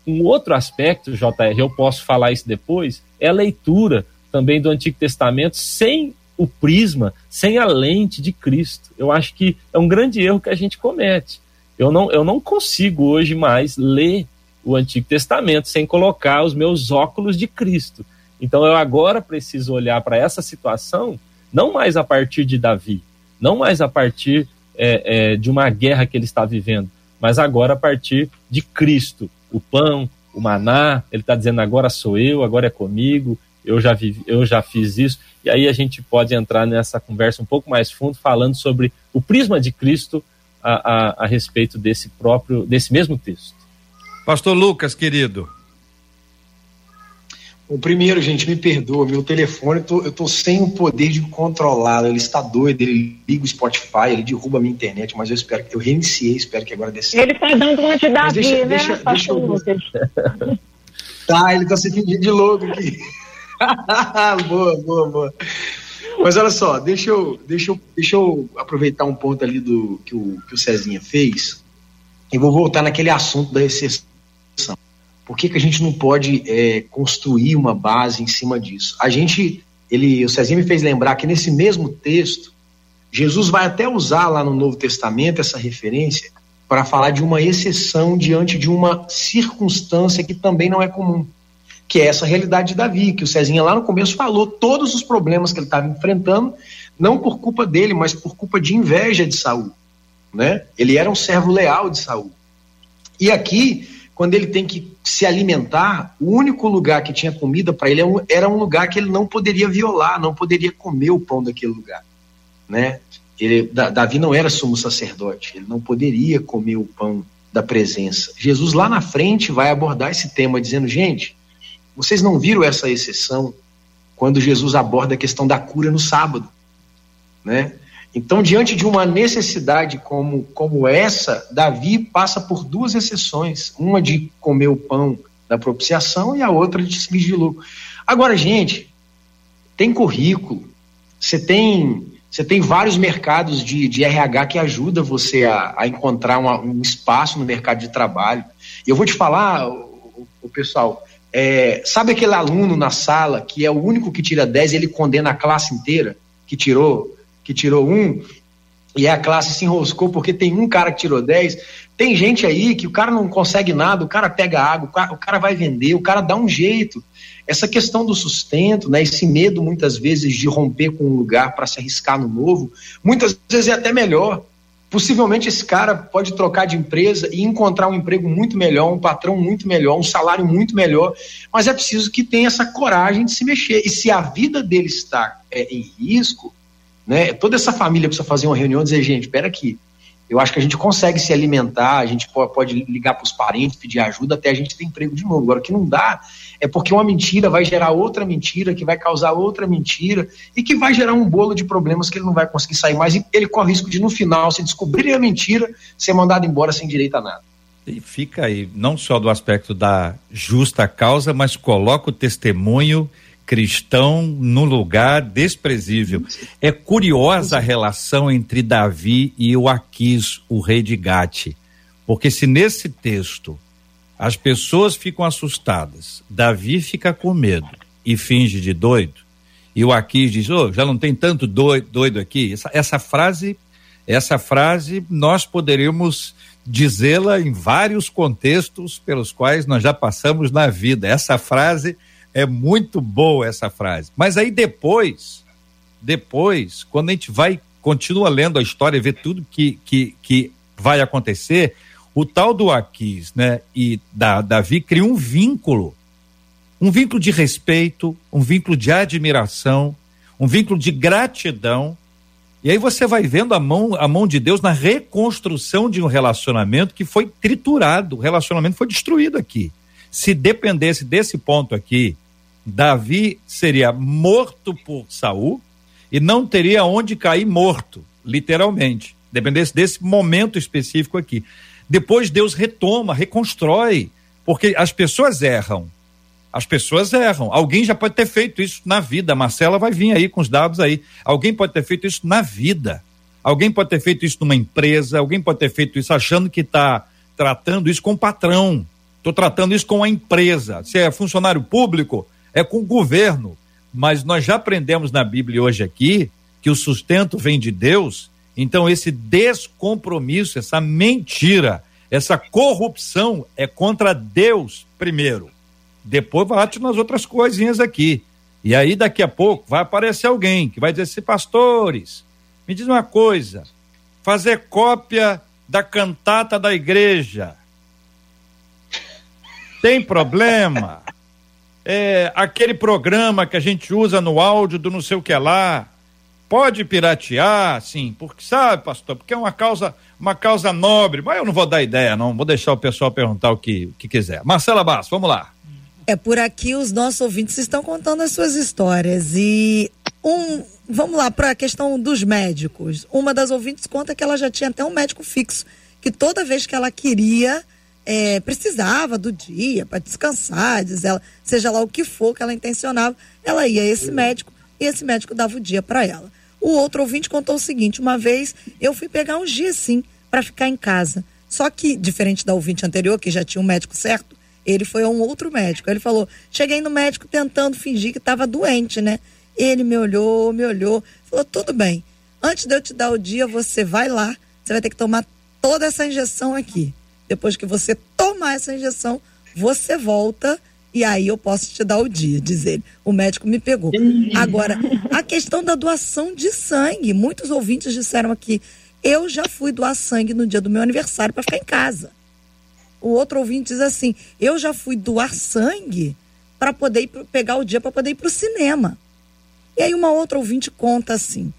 Um outro aspecto, JR, eu posso falar isso depois, é a leitura também do Antigo Testamento sem o prisma, sem a lente de Cristo. Eu acho que é um grande erro que a gente comete. Eu não, eu não consigo hoje mais ler o Antigo Testamento sem colocar os meus óculos de Cristo. Então eu agora preciso olhar para essa situação não mais a partir de Davi, não mais a partir é, é, de uma guerra que ele está vivendo, mas agora a partir de Cristo, o pão, o maná. Ele está dizendo agora sou eu, agora é comigo. Eu já vivi, eu já fiz isso. E aí a gente pode entrar nessa conversa um pouco mais fundo, falando sobre o prisma de Cristo a, a, a respeito desse próprio, desse mesmo texto. Pastor Lucas, querido. O primeiro, gente, me perdoa, meu telefone, eu tô, eu tô sem o poder de controlá-lo. Ele está doido, ele liga o Spotify, ele derruba a minha internet, mas eu espero que eu reiniciei, espero que agora dê certo. Ele está dando uma de Davi, deixa, né, deixa, deixa eu... Tá, ele está se fingindo de louco aqui. boa, boa, boa. Mas olha só, deixa eu, deixa eu, deixa eu aproveitar um ponto ali do que o, que o Cezinha fez e vou voltar naquele assunto da exceção. Por que, que a gente não pode é, construir uma base em cima disso? A gente, ele, o Cezinho me fez lembrar que nesse mesmo texto, Jesus vai até usar lá no Novo Testamento essa referência para falar de uma exceção diante de uma circunstância que também não é comum, que é essa realidade de Davi, que o Cezinha lá no começo falou todos os problemas que ele estava enfrentando, não por culpa dele, mas por culpa de inveja de Saul, né? Ele era um servo leal de Saul. E aqui quando ele tem que se alimentar, o único lugar que tinha comida para ele é era um lugar que ele não poderia violar, não poderia comer o pão daquele lugar, né? Ele, Davi não era sumo sacerdote, ele não poderia comer o pão da presença. Jesus lá na frente vai abordar esse tema dizendo, gente, vocês não viram essa exceção? quando Jesus aborda a questão da cura no sábado, né? Então, diante de uma necessidade como, como essa, Davi passa por duas exceções: uma de comer o pão da propiciação e a outra de se de lucro. Agora, gente, tem currículo, você tem, você tem vários mercados de, de RH que ajudam você a, a encontrar uma, um espaço no mercado de trabalho. E eu vou te falar, o, o pessoal, é, sabe aquele aluno na sala que é o único que tira 10 e ele condena a classe inteira que tirou que tirou um, e a classe se enroscou porque tem um cara que tirou 10. Tem gente aí que o cara não consegue nada, o cara pega água, o cara, o cara vai vender, o cara dá um jeito. Essa questão do sustento, né, esse medo muitas vezes de romper com um lugar para se arriscar no novo, muitas vezes é até melhor. Possivelmente esse cara pode trocar de empresa e encontrar um emprego muito melhor, um patrão muito melhor, um salário muito melhor, mas é preciso que tenha essa coragem de se mexer. E se a vida dele está é, em risco, né? Toda essa família precisa fazer uma reunião e dizer, gente, espera aqui, eu acho que a gente consegue se alimentar, a gente pode ligar para os parentes, pedir ajuda, até a gente ter emprego de novo. Agora, o que não dá é porque uma mentira vai gerar outra mentira, que vai causar outra mentira, e que vai gerar um bolo de problemas que ele não vai conseguir sair mais, e ele corre risco de, no final, se descobrir a mentira, ser mandado embora sem direito a nada. E fica aí, não só do aspecto da justa causa, mas coloca o testemunho cristão num lugar desprezível. É curiosa a relação entre Davi e o Aquis, o rei de Gate. Porque se nesse texto as pessoas ficam assustadas, Davi fica com medo e finge de doido, e o Aquis diz: oh, já não tem tanto doido, doido aqui. Essa, essa frase, essa frase nós poderíamos dizê-la em vários contextos pelos quais nós já passamos na vida. Essa frase é muito boa essa frase. Mas aí depois, depois, quando a gente vai, continua lendo a história e vê tudo que, que, que vai acontecer, o tal do Aquis, né, e da Davi cria um vínculo, um vínculo de respeito, um vínculo de admiração, um vínculo de gratidão. E aí você vai vendo a mão, a mão de Deus na reconstrução de um relacionamento que foi triturado, o relacionamento foi destruído aqui. Se dependesse desse ponto aqui, Davi seria morto por Saul e não teria onde cair morto, literalmente. Dependesse desse momento específico aqui. Depois Deus retoma, reconstrói, porque as pessoas erram. As pessoas erram. Alguém já pode ter feito isso na vida. A Marcela vai vir aí com os dados aí. Alguém pode ter feito isso na vida. Alguém pode ter feito isso numa empresa. Alguém pode ter feito isso achando que está tratando isso com o patrão. Estou tratando isso com a empresa. Se é funcionário público, é com o governo. Mas nós já aprendemos na Bíblia hoje aqui que o sustento vem de Deus, então esse descompromisso, essa mentira, essa corrupção é contra Deus primeiro. Depois bate nas outras coisinhas aqui. E aí daqui a pouco vai aparecer alguém que vai dizer assim, pastores, me diz uma coisa, fazer cópia da cantata da igreja tem problema? É, aquele programa que a gente usa no áudio do não sei o que lá, pode piratear, sim, porque sabe, pastor, porque é uma causa, uma causa nobre, mas eu não vou dar ideia, não, vou deixar o pessoal perguntar o que, o que quiser. Marcela Bass, vamos lá. É por aqui os nossos ouvintes estão contando as suas histórias e um, vamos lá para a questão dos médicos. Uma das ouvintes conta que ela já tinha até um médico fixo, que toda vez que ela queria é, precisava do dia para descansar, diz ela, seja lá o que for que ela intencionava, ela ia a esse médico e esse médico dava o dia para ela. O outro ouvinte contou o seguinte: uma vez eu fui pegar uns dias sim para ficar em casa. Só que, diferente da ouvinte anterior, que já tinha um médico certo, ele foi a um outro médico. Ele falou: cheguei no médico tentando fingir que estava doente, né? Ele me olhou, me olhou, falou: tudo bem. Antes de eu te dar o dia, você vai lá, você vai ter que tomar toda essa injeção aqui. Depois que você tomar essa injeção, você volta e aí eu posso te dar o dia, diz ele. O médico me pegou. Agora, a questão da doação de sangue. Muitos ouvintes disseram aqui: eu já fui doar sangue no dia do meu aniversário para ficar em casa. O outro ouvinte diz assim: eu já fui doar sangue para poder pegar o dia para poder ir para o cinema. E aí uma outra ouvinte conta assim.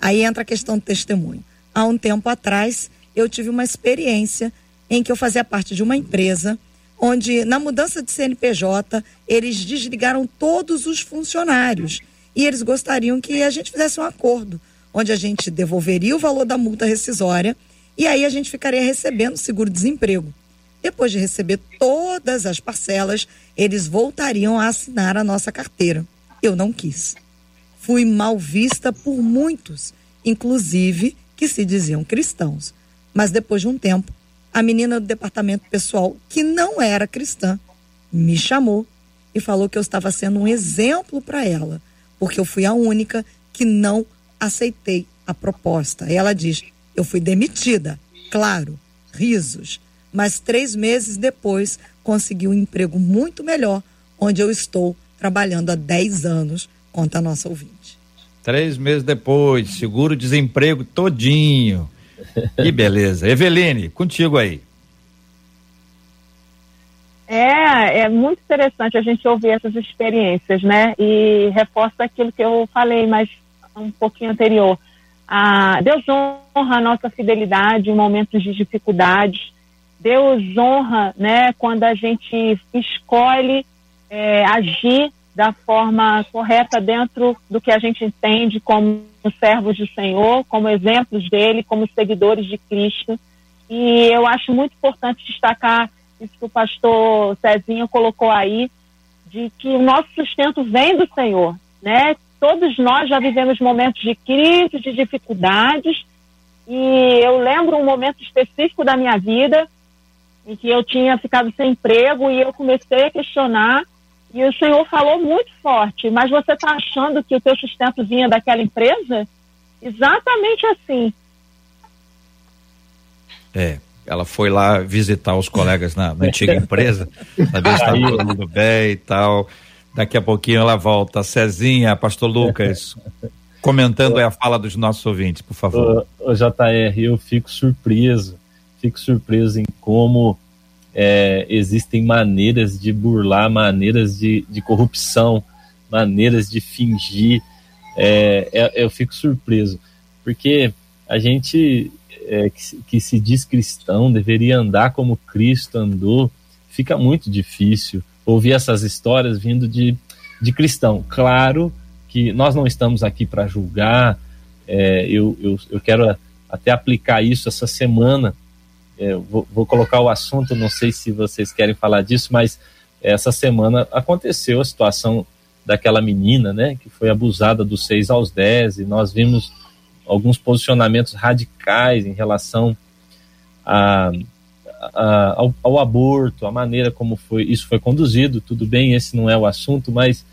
Aí entra a questão do testemunho. Há um tempo atrás, eu tive uma experiência em que eu fazia parte de uma empresa onde, na mudança de CNPJ, eles desligaram todos os funcionários e eles gostariam que a gente fizesse um acordo, onde a gente devolveria o valor da multa rescisória e aí a gente ficaria recebendo seguro-desemprego. Depois de receber todas as parcelas, eles voltariam a assinar a nossa carteira. Eu não quis. Fui mal vista por muitos, inclusive que se diziam cristãos. Mas depois de um tempo, a menina do departamento pessoal, que não era cristã, me chamou e falou que eu estava sendo um exemplo para ela, porque eu fui a única que não aceitei a proposta. E ela diz: eu fui demitida, claro, risos, mas três meses depois consegui um emprego muito melhor, onde eu estou trabalhando há 10 anos, conta a nossa ouvinte. Três meses depois, seguro-desemprego todinho. Que beleza. Eveline, contigo aí. É, é muito interessante a gente ouvir essas experiências, né? E reforça aquilo que eu falei mais um pouquinho anterior. Ah, Deus honra a nossa fidelidade em momentos de dificuldades. Deus honra, né, quando a gente escolhe é, agir da forma correta dentro do que a gente entende como servos do Senhor, como exemplos dele, como seguidores de Cristo. E eu acho muito importante destacar isso que o pastor Cezinho colocou aí, de que o nosso sustento vem do Senhor, né? Todos nós já vivemos momentos de crise, de dificuldades, e eu lembro um momento específico da minha vida em que eu tinha ficado sem emprego e eu comecei a questionar e o senhor falou muito forte, mas você está achando que o teu sustento vinha daquela empresa? Exatamente assim. É, ela foi lá visitar os colegas na, na antiga empresa, saber se está todo mundo bem e tal. Daqui a pouquinho ela volta. Cezinha, pastor Lucas, comentando aí a fala dos nossos ouvintes, por favor. O, o JR, eu fico surpreso, fico surpreso em como é, existem maneiras de burlar, maneiras de, de corrupção, maneiras de fingir. É, é, eu fico surpreso, porque a gente é, que, que, se diz cristão deveria andar como Cristo andou, fica muito difícil ouvir essas histórias vindo de, de cristão. Claro que nós não estamos aqui para julgar, é, eu, eu, eu quero até aplicar isso essa semana vou, vou, colocar o assunto, não sei se vocês querem falar disso, mas essa semana aconteceu a situação daquela menina, né, que foi abusada dos 6 aos 10, e nós vimos alguns posicionamentos radicais em relação a, a, ao, ao, aborto, a maneira como foi isso foi conduzido. Tudo bem, esse não é o assunto, mas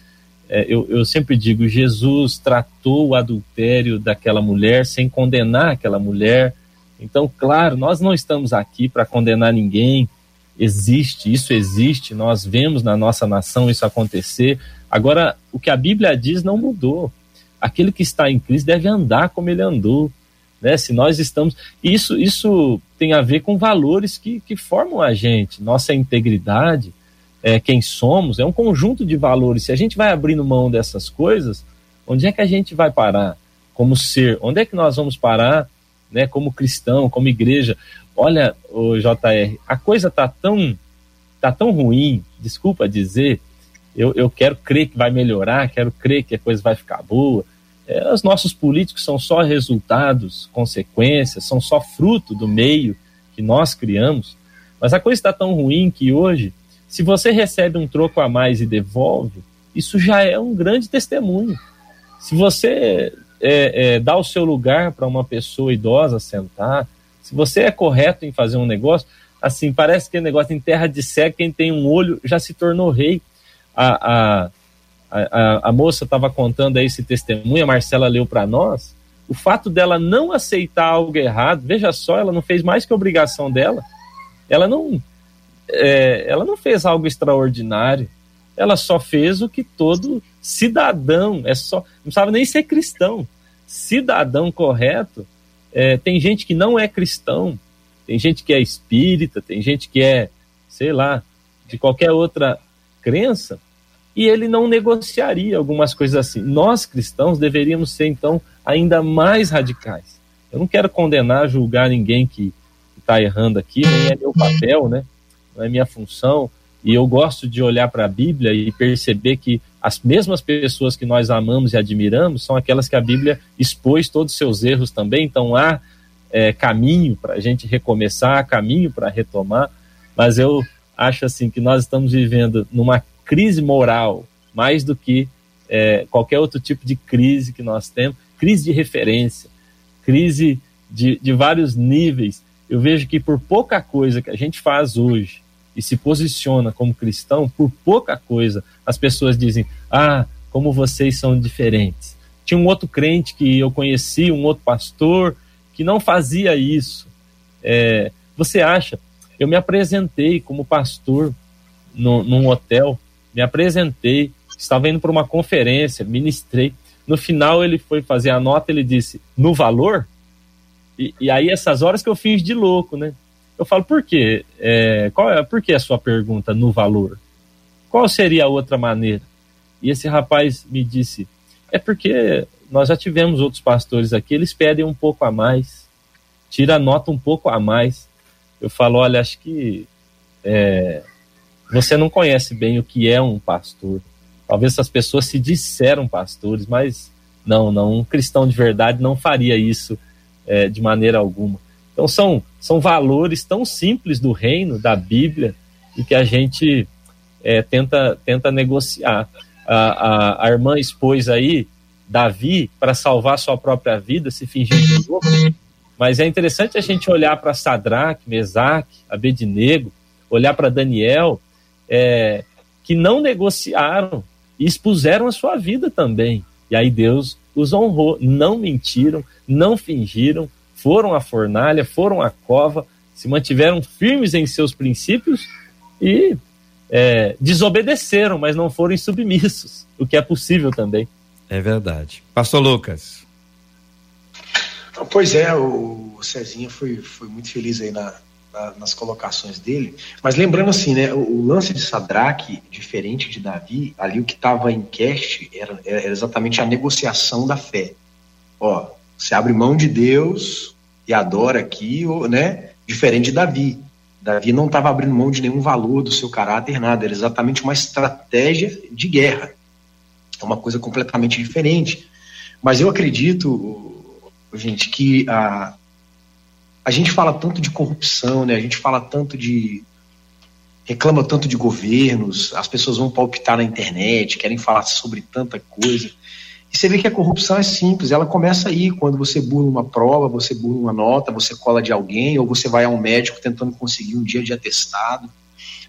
é, eu, eu sempre digo: Jesus tratou o adultério daquela mulher sem condenar aquela mulher então, claro, nós não estamos aqui para condenar ninguém. Existe, isso existe, nós vemos na nossa nação isso acontecer. Agora, o que a Bíblia diz não mudou. Aquele que está em Cristo deve andar como ele andou. Né? Se nós estamos. Isso, isso tem a ver com valores que, que formam a gente, nossa integridade, é, quem somos, é um conjunto de valores. Se a gente vai abrindo mão dessas coisas, onde é que a gente vai parar como ser? Onde é que nós vamos parar né, como cristão, como igreja. Olha, o JR, a coisa tá tão tá tão ruim, desculpa dizer, eu, eu quero crer que vai melhorar, quero crer que a coisa vai ficar boa. É, os nossos políticos são só resultados, consequências, são só fruto do meio que nós criamos. Mas a coisa está tão ruim que hoje, se você recebe um troco a mais e devolve, isso já é um grande testemunho. Se você é, é, dar o seu lugar para uma pessoa idosa sentar, se você é correto em fazer um negócio, assim, parece que o negócio em terra de cego, quem tem um olho já se tornou rei. A, a, a, a moça estava contando aí esse testemunho, a Marcela leu para nós. O fato dela não aceitar algo errado, veja só, ela não fez mais que obrigação dela. Ela não, é, ela não fez algo extraordinário. Ela só fez o que todo cidadão, é só, não precisava nem ser cristão, cidadão correto, é, tem gente que não é cristão, tem gente que é espírita, tem gente que é, sei lá, de qualquer outra crença, e ele não negociaria algumas coisas assim. Nós cristãos deveríamos ser, então, ainda mais radicais. Eu não quero condenar, julgar ninguém que está errando aqui, nem é meu papel, né? não é minha função, E eu gosto de olhar para a Bíblia e perceber que as mesmas pessoas que nós amamos e admiramos são aquelas que a Bíblia expôs todos os seus erros também. Então há é, caminho para a gente recomeçar, caminho para retomar. Mas eu acho assim que nós estamos vivendo numa crise moral mais do que é, qualquer outro tipo de crise que nós temos, crise de referência, crise de, de vários níveis. Eu vejo que por pouca coisa que a gente faz hoje e se posiciona como cristão, por pouca coisa as pessoas dizem: Ah, como vocês são diferentes. Tinha um outro crente que eu conheci, um outro pastor, que não fazia isso. É, você acha? Eu me apresentei como pastor no, num hotel, me apresentei, estava indo para uma conferência, ministrei. No final ele foi fazer a nota, ele disse, no valor? E, e aí essas horas que eu fiz de louco, né? Eu falo, por quê? É, qual é, por que a sua pergunta no valor? Qual seria a outra maneira? E esse rapaz me disse, é porque nós já tivemos outros pastores aqui, eles pedem um pouco a mais, tira a nota um pouco a mais. Eu falo, olha, acho que é, você não conhece bem o que é um pastor. Talvez essas pessoas se disseram pastores, mas não, não, um cristão de verdade não faria isso é, de maneira alguma. Então são, são valores tão simples do reino, da Bíblia, e que a gente é, tenta, tenta negociar. A, a, a, irmã expôs aí Davi para salvar sua própria vida, se fingir de louco, mas é interessante a gente olhar para Sadraque, Mesaque, Abednego, olhar para Daniel, é, que não negociaram e expuseram a sua vida também. E aí Deus os honrou, não mentiram, não fingiram, foram à fornalha, foram à cova, se mantiveram firmes em seus princípios e é, desobedeceram, mas não foram submissos, o que é possível também. É verdade. Pastor Lucas. Pois é, o Cezinha foi, foi muito feliz aí na, nas colocações dele. Mas lembrando assim, né, o, o lance de Sadraque, diferente de Davi, ali o que estava em cast era, era, exatamente a negociação da fé. Ó, você abre mão de Deus e adora aqui, né? Diferente de Davi. Davi não estava abrindo mão de nenhum valor do seu caráter, nada. Era exatamente uma estratégia de guerra. É uma coisa completamente diferente. Mas eu acredito, gente, que a, a gente fala tanto de corrupção, né? A gente fala tanto de reclama tanto de governos, as pessoas vão palpitar na internet, querem falar sobre tanta coisa. Você vê que a corrupção é simples, ela começa aí, quando você burla uma prova, você burla uma nota, você cola de alguém, ou você vai a um médico tentando conseguir um dia de atestado.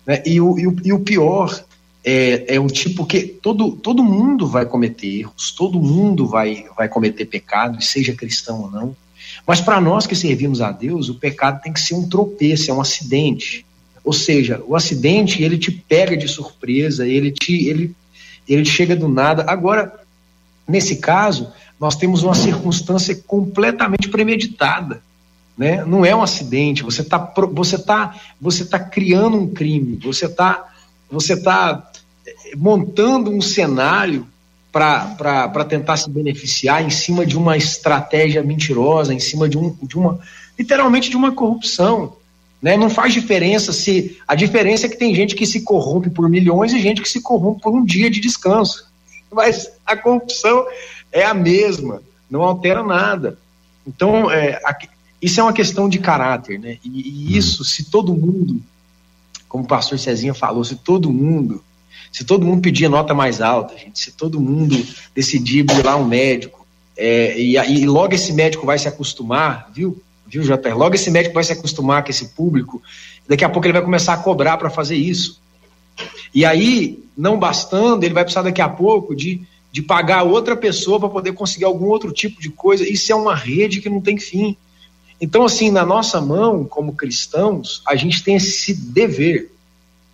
Né? E, o, e, o, e o pior é, é o tipo que todo, todo mundo vai cometer erros, todo mundo vai, vai cometer pecado, seja cristão ou não. Mas para nós que servimos a Deus, o pecado tem que ser um tropeço, é um acidente. Ou seja, o acidente ele te pega de surpresa, ele te ele ele chega do nada. Agora, nesse caso, nós temos uma circunstância completamente premeditada, né? Não é um acidente. Você está você tá, você tá criando um crime. Você está você tá montando um cenário para tentar se beneficiar em cima de uma estratégia mentirosa, em cima de, um, de uma, literalmente de uma corrupção. Né? Não faz diferença se. A diferença é que tem gente que se corrompe por milhões e gente que se corrompe por um dia de descanso. Mas a corrupção é a mesma, não altera nada. Então, é, isso é uma questão de caráter, né? E, e isso, se todo mundo, como o pastor Cezinha falou, se todo mundo se todo mundo pedir nota mais alta, gente, se todo mundo decidir lá um médico, é, e, e logo esse médico vai se acostumar, viu? Viu, JR? Logo esse médico vai se acostumar com esse público, daqui a pouco ele vai começar a cobrar para fazer isso. E aí, não bastando, ele vai precisar daqui a pouco de, de pagar outra pessoa para poder conseguir algum outro tipo de coisa. Isso é uma rede que não tem fim. Então, assim, na nossa mão, como cristãos, a gente tem esse dever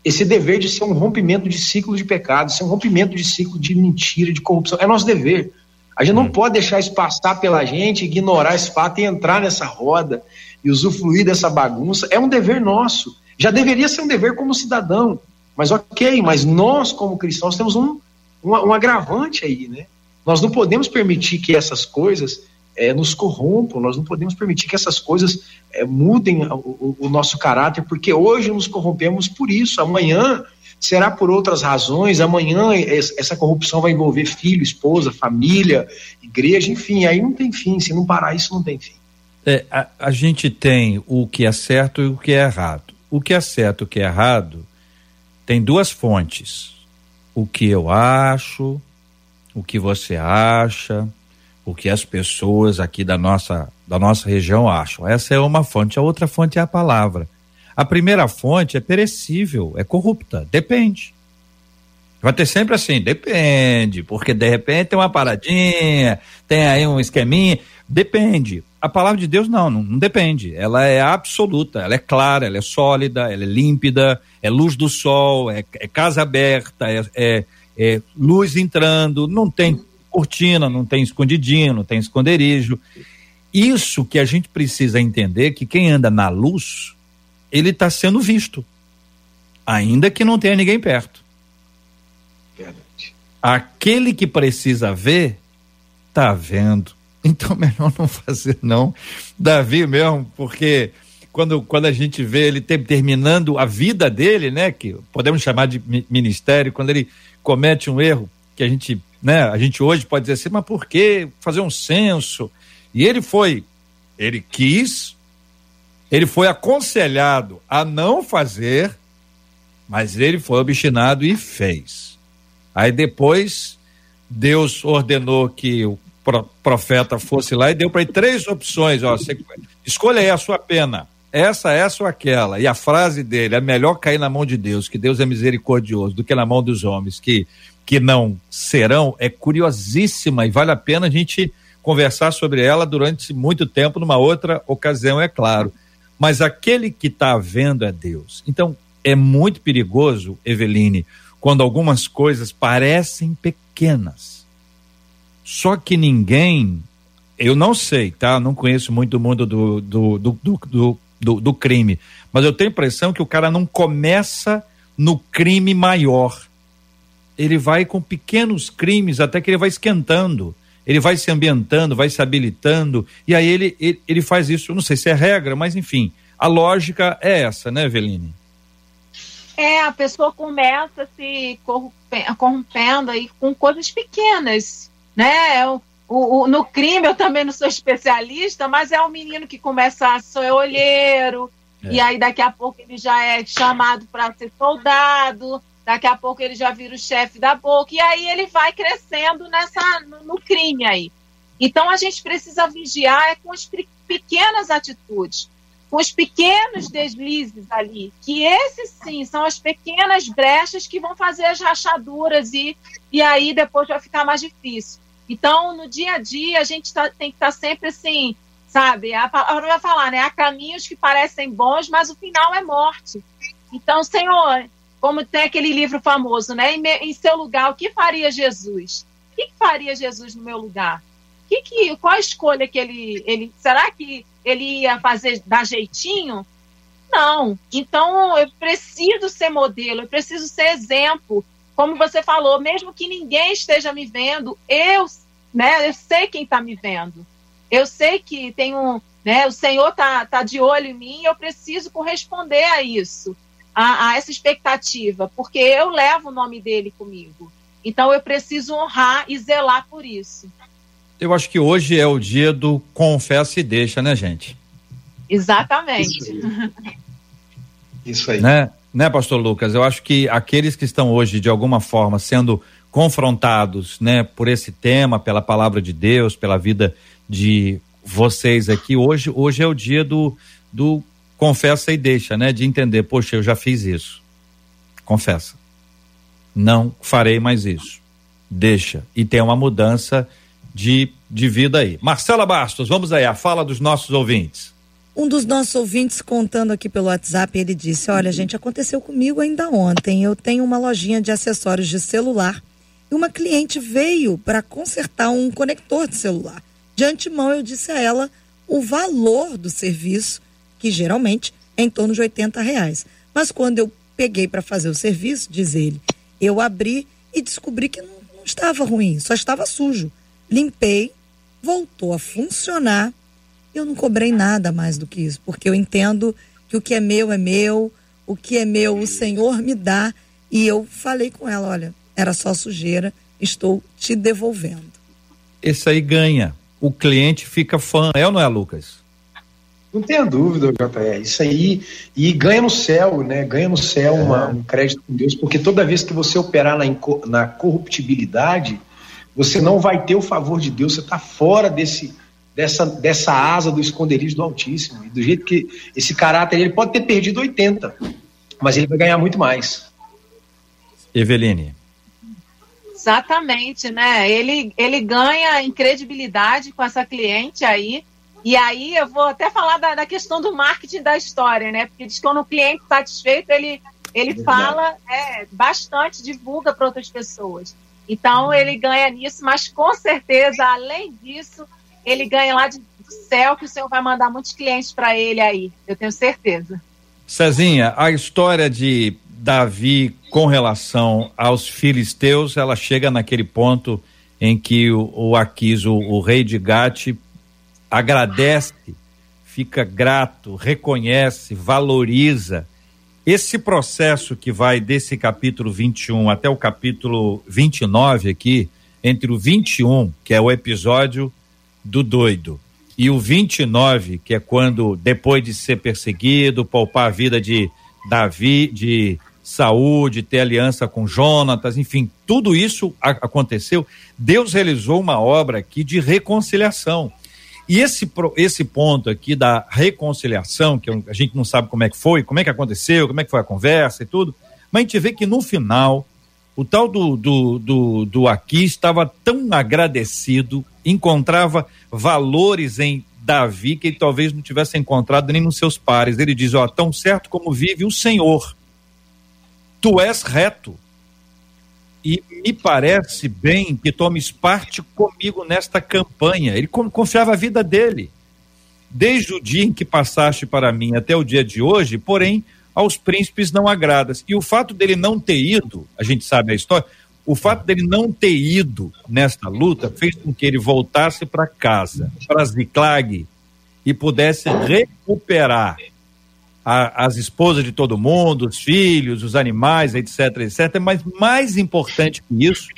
esse dever de ser um rompimento de ciclo de pecado, ser um rompimento de ciclo de mentira, de corrupção. É nosso dever. A gente não hum. pode deixar isso passar pela gente, ignorar esse fato e entrar nessa roda e usufruir dessa bagunça. É um dever nosso. Já deveria ser um dever como cidadão. Mas ok, mas nós, como cristãos, temos um, um, um agravante aí, né? Nós não podemos permitir que essas coisas é, nos corrompam, nós não podemos permitir que essas coisas é, mudem o, o, nosso caráter, porque hoje nos corrompemos por isso, amanhã Será por outras razões? Amanhã essa corrupção vai envolver filho, esposa, família, igreja, enfim, aí não tem fim. Se não parar isso, não tem fim. É, a, a gente tem o que é certo e o que é errado. O que é certo e o que é errado tem duas fontes. O que eu acho, o que você acha, o que as pessoas aqui da nossa, da nossa região acham. Essa é uma fonte. A outra fonte é a palavra. A primeira fonte é perecível, é corrupta, depende. Vai ter sempre assim, depende, porque de repente tem uma paradinha, tem aí um esqueminha, depende. A palavra de Deus não, não, não, depende. Ela é absoluta, ela é clara, ela é sólida, ela é límpida, é luz do sol, é, é casa aberta, é, é, é luz entrando, não tem cortina, não tem escondidinho, não tem esconderijo. Isso que a gente precisa entender que quem anda na luz, ele está sendo visto, ainda que não tenha ninguém perto. Verdade. Aquele que precisa ver, tá vendo. Então, melhor não fazer, não. Davi mesmo, porque quando, quando a gente vê ele terminando a vida dele, né, que podemos chamar de ministério, quando ele comete um erro que a gente, né, a gente hoje pode dizer assim, mas por que fazer um censo? E ele foi, ele quis, ele foi aconselhado a não fazer, mas ele foi obstinado e fez. Aí depois Deus ordenou que o profeta fosse lá e deu para ele três opções, ó, você escolha aí a sua pena, essa, essa ou aquela. E a frase dele, é melhor cair na mão de Deus, que Deus é misericordioso, do que na mão dos homens que que não serão, é curiosíssima e vale a pena a gente conversar sobre ela durante muito tempo numa outra ocasião, é claro mas aquele que está vendo é Deus. Então, é muito perigoso, Eveline, quando algumas coisas parecem pequenas. Só que ninguém, eu não sei, tá? Não conheço muito o mundo do, do, do, do, do, crime, mas eu tenho a impressão que o cara não começa no crime maior. Ele vai com pequenos crimes até que ele vai esquentando ele vai se ambientando, vai se habilitando, e aí ele, ele, ele faz isso, não sei se é regra, mas enfim, a lógica é essa, né, Eveline? É, a pessoa começa se corrompendo aí com coisas pequenas, né? O, o, no crime eu também não sou especialista, mas é um menino que começa a ser olheiro, é. e aí daqui a pouco ele já é chamado para ser soldado, Daqui a pouco ele já vira o chefe da boca. E aí ele vai crescendo nessa, no, no crime aí. Então a gente precisa vigiar é com as pequenas atitudes, com os pequenos deslizes ali, que esses sim são as pequenas brechas que vão fazer as rachaduras e, e aí depois vai ficar mais difícil. Então, no dia a dia, a gente tá, tem que estar tá sempre assim, sabe? A palavra vai falar, né? Há caminhos que parecem bons, mas o final é morte. Então, Senhor, como tem aquele livro famoso, né? Em, em seu lugar, o que faria Jesus? O que, que faria Jesus no meu lugar? Que que, qual a escolha que ele, ele. Será que ele ia fazer dar jeitinho? Não. Então eu preciso ser modelo, eu preciso ser exemplo. Como você falou, mesmo que ninguém esteja me vendo, eu, né, eu sei quem está me vendo. Eu sei que tem um, né, o Senhor está tá de olho em mim, eu preciso corresponder a isso a, a essa expectativa, porque eu levo o nome dele comigo. Então eu preciso honrar e zelar por isso. Eu acho que hoje é o dia do confessa e deixa, né, gente? Exatamente. Isso aí. Isso aí. Né? Né, pastor Lucas? Eu acho que aqueles que estão hoje, de alguma forma, sendo confrontados, né, por esse tema, pela palavra de Deus, pela vida de vocês aqui, hoje, hoje é o dia do, do confessa e deixa, né? De entender, poxa, eu já fiz isso. Confessa. Não farei mais isso. Deixa. E tem uma mudança de, de vida aí. Marcela Bastos, vamos aí, a fala dos nossos ouvintes. Um dos nossos ouvintes contando aqui pelo WhatsApp, ele disse: Olha, gente, aconteceu comigo ainda ontem. Eu tenho uma lojinha de acessórios de celular e uma cliente veio para consertar um conector de celular. De antemão, eu disse a ela o valor do serviço que geralmente é em torno de 80 reais. Mas quando eu peguei para fazer o serviço, diz ele, eu abri e descobri que não, não estava ruim, só estava sujo. Limpei, voltou a funcionar. Eu não cobrei nada mais do que isso, porque eu entendo que o que é meu é meu, o que é meu o Senhor me dá E eu falei com ela: olha, era só sujeira, estou te devolvendo. Esse aí ganha. O cliente fica fã, é ou não é, Lucas? Não tenha dúvida, JR. Isso aí. E ganha no céu, né? Ganha no céu uma, um crédito com Deus, porque toda vez que você operar na, na corruptibilidade, você não vai ter o favor de Deus, você está fora desse, dessa, dessa asa do esconderijo do Altíssimo. E do jeito que esse caráter, ele pode ter perdido 80, mas ele vai ganhar muito mais. Eveline. Exatamente, né? Ele, ele ganha em credibilidade com essa cliente aí. E aí eu vou até falar da, da questão do marketing da história, né? Porque diz que quando o cliente satisfeito, ele, ele é fala é, bastante, divulga para outras pessoas. Então ele ganha nisso, mas com certeza, além disso, ele ganha lá de, do céu que o Senhor vai mandar muitos clientes para ele aí. Eu tenho certeza. Cezinha, a história de Davi com relação aos filisteus, ela chega naquele ponto em que o, o Aquis, o, o rei de Gate, agradece, fica grato, reconhece, valoriza. Esse processo que vai desse capítulo 21 até o capítulo 29 aqui, entre o 21, que é o episódio do doido, e o 29, que é quando, depois de ser perseguido, poupar a vida de Davi, de saúde, ter aliança com Jonatas, enfim, tudo isso aconteceu. Deus realizou uma obra aqui de reconciliação. E esse, esse ponto aqui da reconciliação, que a gente não sabe como é que foi, como é que aconteceu, como é que foi a conversa e tudo, mas a gente vê que no final, o tal do, do, do, do aqui estava tão agradecido, encontrava valores em Davi que ele talvez não tivesse encontrado nem nos seus pares. Ele diz: Ó, tão certo como vive o Senhor tu és reto. E me parece bem que tomes parte comigo nesta campanha. Ele confiava a vida dele. Desde o dia em que passaste para mim até o dia de hoje, porém, aos príncipes não agradas. E o fato dele não ter ido, a gente sabe a história, o fato dele não ter ido nesta luta fez com que ele voltasse para casa, para Ziklag, e pudesse recuperar a, as esposas de todo mundo, os filhos, os animais, etc, etc. Mas mais importante que isso,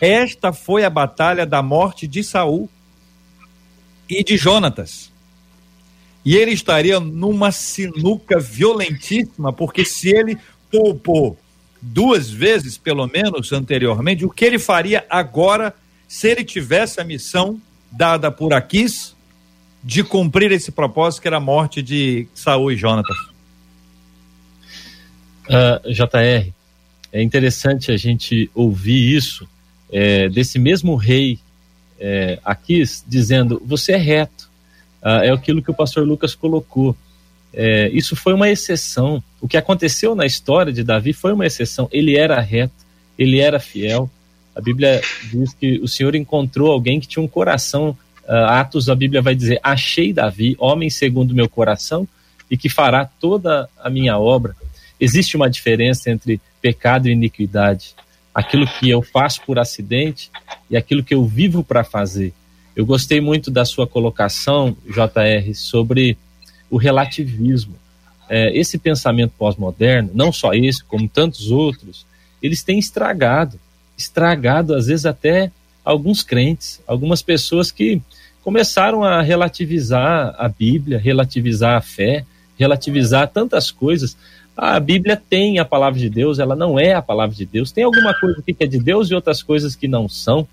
esta foi a batalha da morte de Saul e de Jonatas. E ele estaria numa sinuca violentíssima, porque se ele poupou duas vezes, pelo menos anteriormente, o que ele faria agora se ele tivesse a missão dada por Aquis de cumprir esse propósito que era a morte de Saul e Jonatas? uh, ah, JR, é interessante a gente ouvir isso é, desse mesmo rei é, aqui dizendo: você é reto. Uh, é aquilo que o pastor Lucas colocou. É, isso foi uma exceção. O que aconteceu na história de Davi foi uma exceção. Ele era reto, ele era fiel. A Bíblia diz que o Senhor encontrou alguém que tinha um coração. Uh, Atos, a Bíblia vai dizer: Achei Davi, homem segundo meu coração, e que fará toda a minha obra. Existe uma diferença entre pecado e iniquidade. Aquilo que eu faço por acidente e aquilo que eu vivo para fazer. Eu gostei muito da sua colocação, JR, sobre o relativismo. É, esse pensamento pós-moderno, não só esse, como tantos outros, eles têm estragado, estragado às vezes até alguns crentes, algumas pessoas que começaram a relativizar a Bíblia, relativizar a fé, relativizar tantas coisas a Bíblia tem a palavra de Deus, ela não é a palavra de Deus. Tem alguma coisa que é de Deus e outras coisas que não são.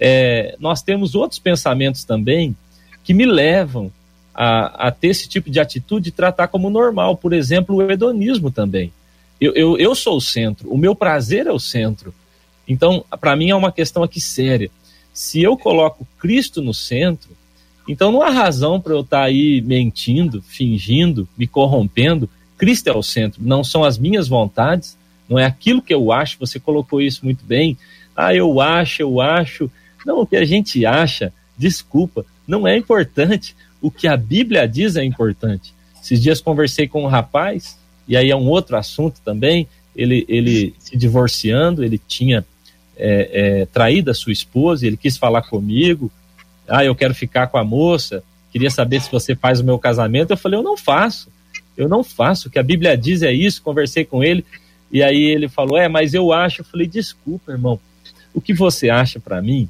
É, nós temos outros pensamentos também que me levam a, a, ter esse tipo de atitude e tratar como normal. Por exemplo, o hedonismo também. Eu, eu, eu sou o centro, o meu prazer é o centro. Então, para mim é uma questão aqui séria. Se eu coloco Cristo no centro, então não há razão para eu estar tá aí mentindo, fingindo, me corrompendo Cristo é o centro, não são as minhas vontades, não é aquilo que eu acho, você colocou isso muito bem. Ah, eu acho, eu acho. Não, o que a gente acha, desculpa, não é importante. O que a Bíblia diz é importante. Esses dias conversei com um rapaz, e aí é um outro assunto também, ele, ele se divorciando, ele tinha é, é, traído a sua esposa, ele quis falar comigo, ah, eu quero ficar com a moça, queria saber se você faz o meu casamento. Eu falei, eu não faço. Eu não faço. O que a Bíblia diz é isso. Conversei com ele. E aí ele falou: É, mas eu acho. Eu falei: Desculpa, irmão. O que você acha para mim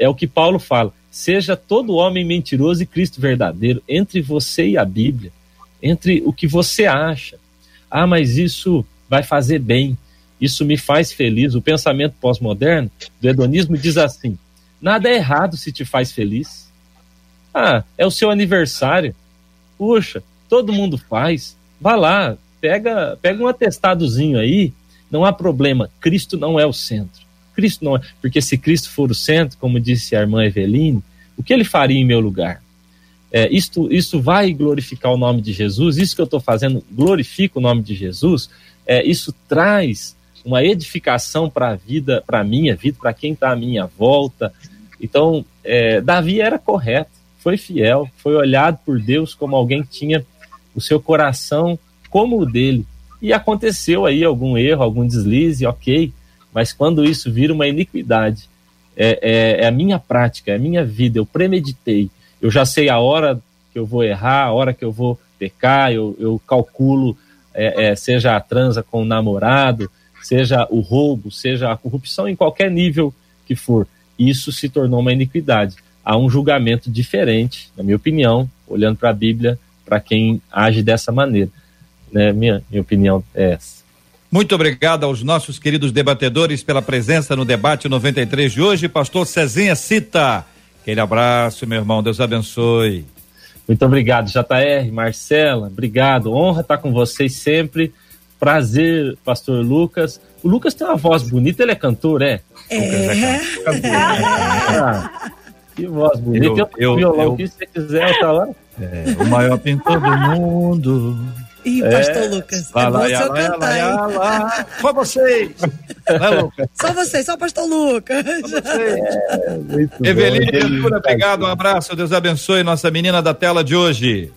é o que Paulo fala. Seja todo homem mentiroso e Cristo verdadeiro, entre você e a Bíblia, entre o que você acha. Ah, mas isso vai fazer bem, isso me faz feliz. O pensamento pós-moderno do hedonismo diz assim: nada é errado se te faz feliz. Ah, é o seu aniversário. Puxa, todo mundo faz. Vá lá, pega, pega um atestadozinho aí, não há problema. Cristo não é o centro. Cristo não é, porque se Cristo for o centro, como disse a irmã Eveline, o que ele faria em meu lugar? É, isto, vai glorificar o nome de Jesus, isso que eu estou fazendo glorifica o nome de Jesus, é, isso traz uma edificação para a vida, para a minha vida, para quem está à minha volta. Então, é, Davi era correto, foi fiel, foi olhado por Deus como alguém que tinha o seu coração como o dele. E aconteceu aí algum erro, algum deslize, ok, mas quando isso vira uma iniquidade, é, é, é, a minha prática, é a minha vida, eu premeditei, eu já sei a hora que eu vou errar, a hora que eu vou pecar, eu, eu calculo, é, é, seja a transa com o namorado, seja o roubo, seja a corrupção, em qualquer nível que for, isso se tornou uma iniquidade. Há um julgamento diferente, na minha opinião, olhando para a Bíblia, para quem age dessa maneira. Né? Minha, minha opinião é essa. Muito obrigado aos nossos queridos debatedores pela presença no debate 93 de hoje. Pastor Cezinha Cita. Aquele abraço, meu irmão. Deus abençoe. Muito obrigado, JR, Marcela. Obrigado. Honra estar com vocês sempre. Prazer, Pastor Lucas. O Lucas tem uma voz bonita, ele é cantor, é? É. Ah, que voz bonita. Eu- Eu, eu- violão eu- aqui, se você quiser, tá lá. É, o maior pintor do mundo. Ih, É, pastor Lucas, é bom Lá, se lá, eu lá, cantar, lá. Só vocês. Vai. Só vocês, só o pastor Lucas. Bom. Eveline Ele- Ventura, obrigado, um abraço, Deus abençoe nossa menina da tela de hoje.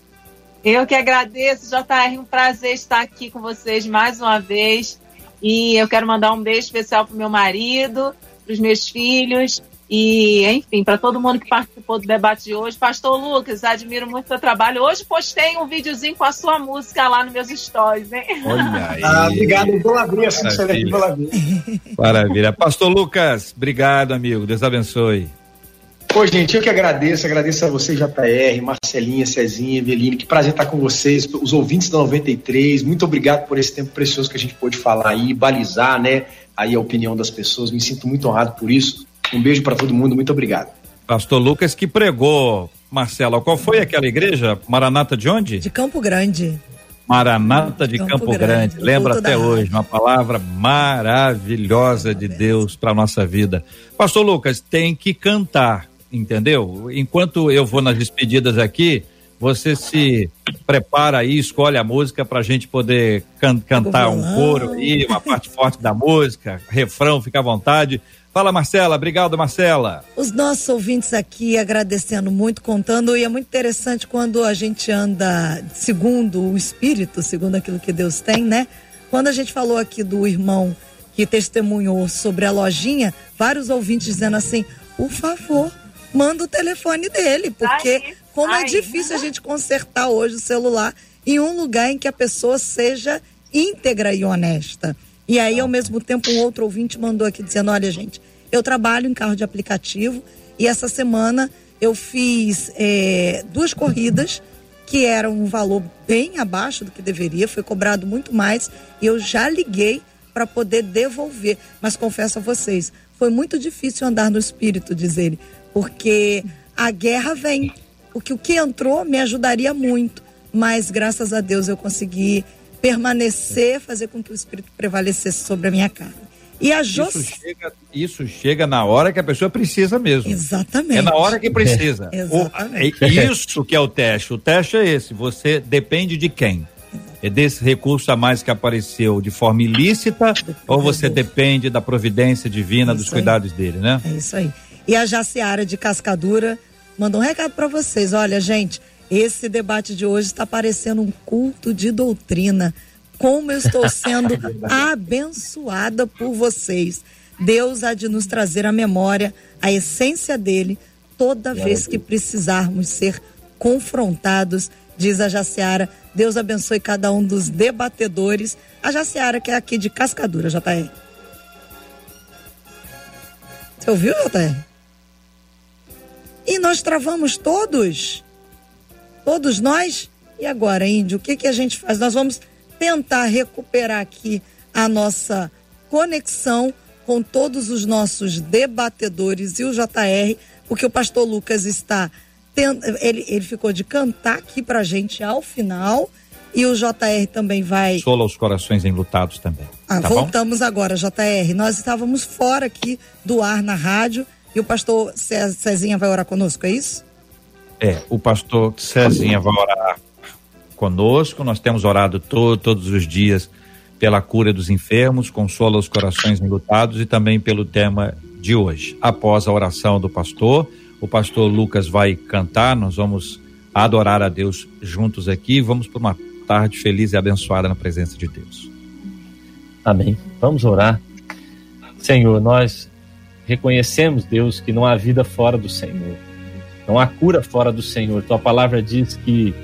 Eu que agradeço, JR, um prazer estar aqui com vocês mais uma vez. E eu quero mandar um beijo especial pro meu marido, pros meus filhos e, enfim, para todo mundo que participou do debate de hoje. Pastor Lucas, admiro muito o seu trabalho. Hoje postei um videozinho com a sua música lá nos meus stories, hein? Olha aí. Ah, obrigado, vou lá ver, assim vou lá ver. Maravilha. Pastor Lucas, obrigado, amigo. Deus abençoe. Pô, gente, eu que agradeço, agradeço a vocês, JR, Marcelinha, Cezinha, Eveline, que prazer estar com vocês, os ouvintes da 93, muito obrigado por esse tempo precioso que a gente pôde falar aí, balizar, né, aí a opinião das pessoas, me sinto muito honrado por isso, um beijo para todo mundo, muito obrigado. Pastor Lucas que pregou, Marcela, qual foi aquela igreja? Maranata de onde? De Campo Grande. Maranata de Campo Campo, Grande, Grande. Lembra até da hoje, uma palavra maravilhosa de Deus para nossa vida. Pastor Lucas, tem que cantar, entendeu? Enquanto eu vou nas despedidas aqui, você se prepara aí, escolhe a música para a gente poder can- cantar um coro aí, uma parte forte da música, refrão, fica à vontade. Fala, Marcela. Obrigado, Marcela. Os nossos ouvintes aqui agradecendo muito, contando, e é muito interessante quando a gente anda segundo o Espírito, segundo aquilo que Deus tem, né? Quando a gente falou aqui do irmão que testemunhou sobre a lojinha, vários ouvintes dizendo assim: por favor, manda o telefone dele, porque Aí, como é difícil a gente consertar hoje o celular em um lugar em que a pessoa seja íntegra e honesta. E aí, ao mesmo tempo, um outro ouvinte mandou aqui dizendo: olha, gente, eu trabalho em carro de aplicativo e essa semana eu fiz eh, duas corridas que eram um valor bem abaixo do que deveria, foi cobrado muito mais e eu já liguei para poder devolver. Mas confesso a vocês, foi muito difícil andar no espírito, diz ele, porque a guerra vem. O que, o que entrou me ajudaria muito, mas graças a Deus eu consegui permanecer, fazer com que o espírito prevalecesse sobre a minha carne. E a Jos... Isso chega, isso chega na hora que a pessoa precisa mesmo. Exatamente. É na hora que precisa. Exatamente. O- é isso que é o teste. O teste é esse. Você depende de quem? É desse recurso a mais que apareceu de forma ilícita ou você depende da providência divina, Isso dos aí. cuidados dele, né? É isso aí. E a Jaciara de Cascadura mandou um recado para vocês. Olha, gente, esse debate de hoje está parecendo um culto de doutrina. Como eu estou sendo abençoada por vocês. Deus há de nos trazer à memória a essência dele toda vez que precisarmos ser confrontados, diz a Jaciara Deus abençoe cada um dos debatedores. A Jaciara, que é aqui de Cascadura, JR. Você ouviu, JR? E nós travamos todos. Todos nós. E agora, Índio, o que, que a gente faz? Nós vamos tentar recuperar aqui a nossa conexão com todos os nossos debatedores e o JR, porque o pastor Lucas está ele, ele ficou de cantar aqui pra gente ao final. E o JR também vai. Sola os corações enlutados também. Ah, tá voltamos bom? agora, JR. Nós estávamos fora aqui do ar na rádio e o pastor Cezinha vai orar conosco, é isso? É, o pastor Cezinha vai orar conosco. Nós temos orado to todos os dias pela cura dos enfermos, consola os corações enlutados e também pelo tema de hoje. Após a oração do pastor, o pastor Lucas vai cantar, nós vamos adorar a Deus juntos aqui. Vamos para uma tarde feliz e abençoada na presença de Deus. Amém. Vamos orar. Senhor, nós reconhecemos, Deus, que não há vida fora do Senhor. Não há cura fora do Senhor. Tua palavra diz que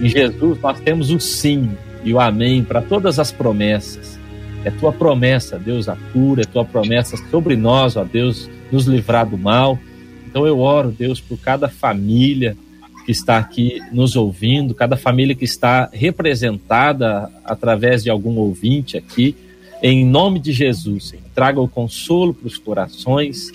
em Jesus nós temos o sim e o amém para todas as promessas. É tua promessa, Deus, a cura, é tua promessa sobre nós, ó Deus, nos livrar do mal. Então eu oro, Deus, por cada família que está aqui nos ouvindo, cada família que está representada através de algum ouvinte aqui, em nome de Jesus. Traga o consolo para os corações.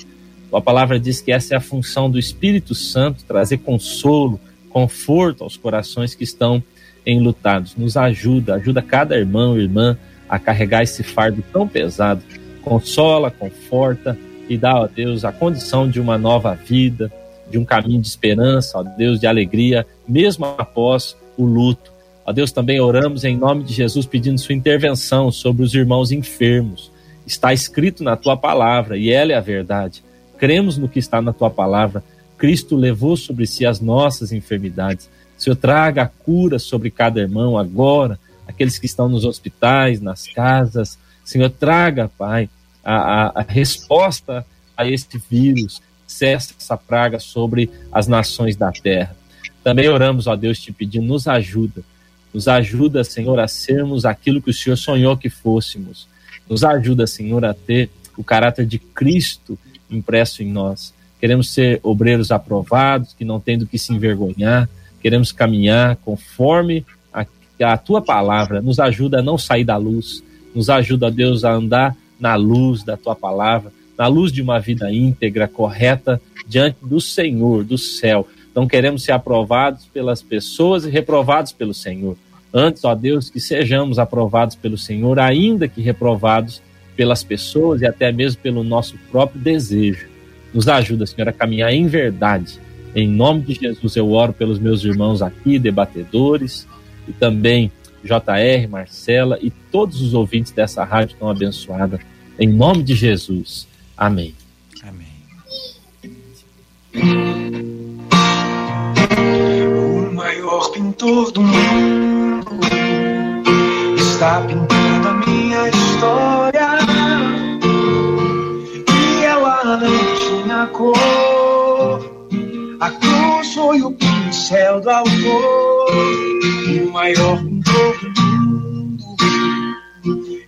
A palavra diz que essa é a função do Espírito Santo, trazer consolo, conforto aos corações que estão enlutados. Nos ajuda, ajuda cada irmão e irmã a carregar esse fardo tão pesado. Consola, conforta, e dá, ó Deus, a condição de uma nova vida, de um caminho de esperança, ó Deus, de alegria, mesmo após o luto. Ó Deus, também oramos em nome de Jesus pedindo sua intervenção sobre os irmãos enfermos. Está escrito na tua palavra e ela é a verdade. Cremos no que está na tua palavra. Cristo levou sobre si as nossas enfermidades. Senhor, traga a cura sobre cada irmão agora, aqueles que estão nos hospitais, nas casas. Senhor, traga, Pai, a, a, a resposta a este vírus, cessa essa praga sobre as nações da terra. Também oramos, ó Deus, te pedindo, nos ajuda. Nos ajuda, Senhor, a sermos aquilo que o Senhor sonhou que fôssemos. Nos ajuda, Senhor, a ter o caráter de Cristo impresso em nós. Queremos ser obreiros aprovados, que não têm do que se envergonhar. Queremos caminhar conforme a, a tua palavra. Nos ajuda a não sair da luz. Nos ajuda, Deus, a andar na luz da tua palavra, na luz de uma vida íntegra, correta, diante do Senhor, do céu. Não queremos ser aprovados pelas pessoas e reprovados pelo Senhor. Antes, ó Deus, que sejamos aprovados pelo Senhor, ainda que reprovados pelas pessoas e até mesmo pelo nosso próprio desejo. Nos ajuda, Senhor, a caminhar em verdade. Em nome de Jesus, eu oro pelos meus irmãos aqui, debatedores, e também JR, Marcela e todos os ouvintes dessa rádio tão abençoada. Em nome de Jesus. Amém. Amém. O maior pintor do mundo está pintando a minha história. E ela não tinha cor. A cruz foi o pincel do autor. O maior pintor do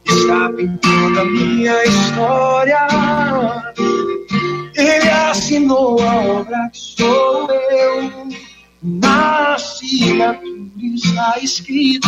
está pintando a minha história. Ele assinou a obra que sou eu. Na assinatura está escrito.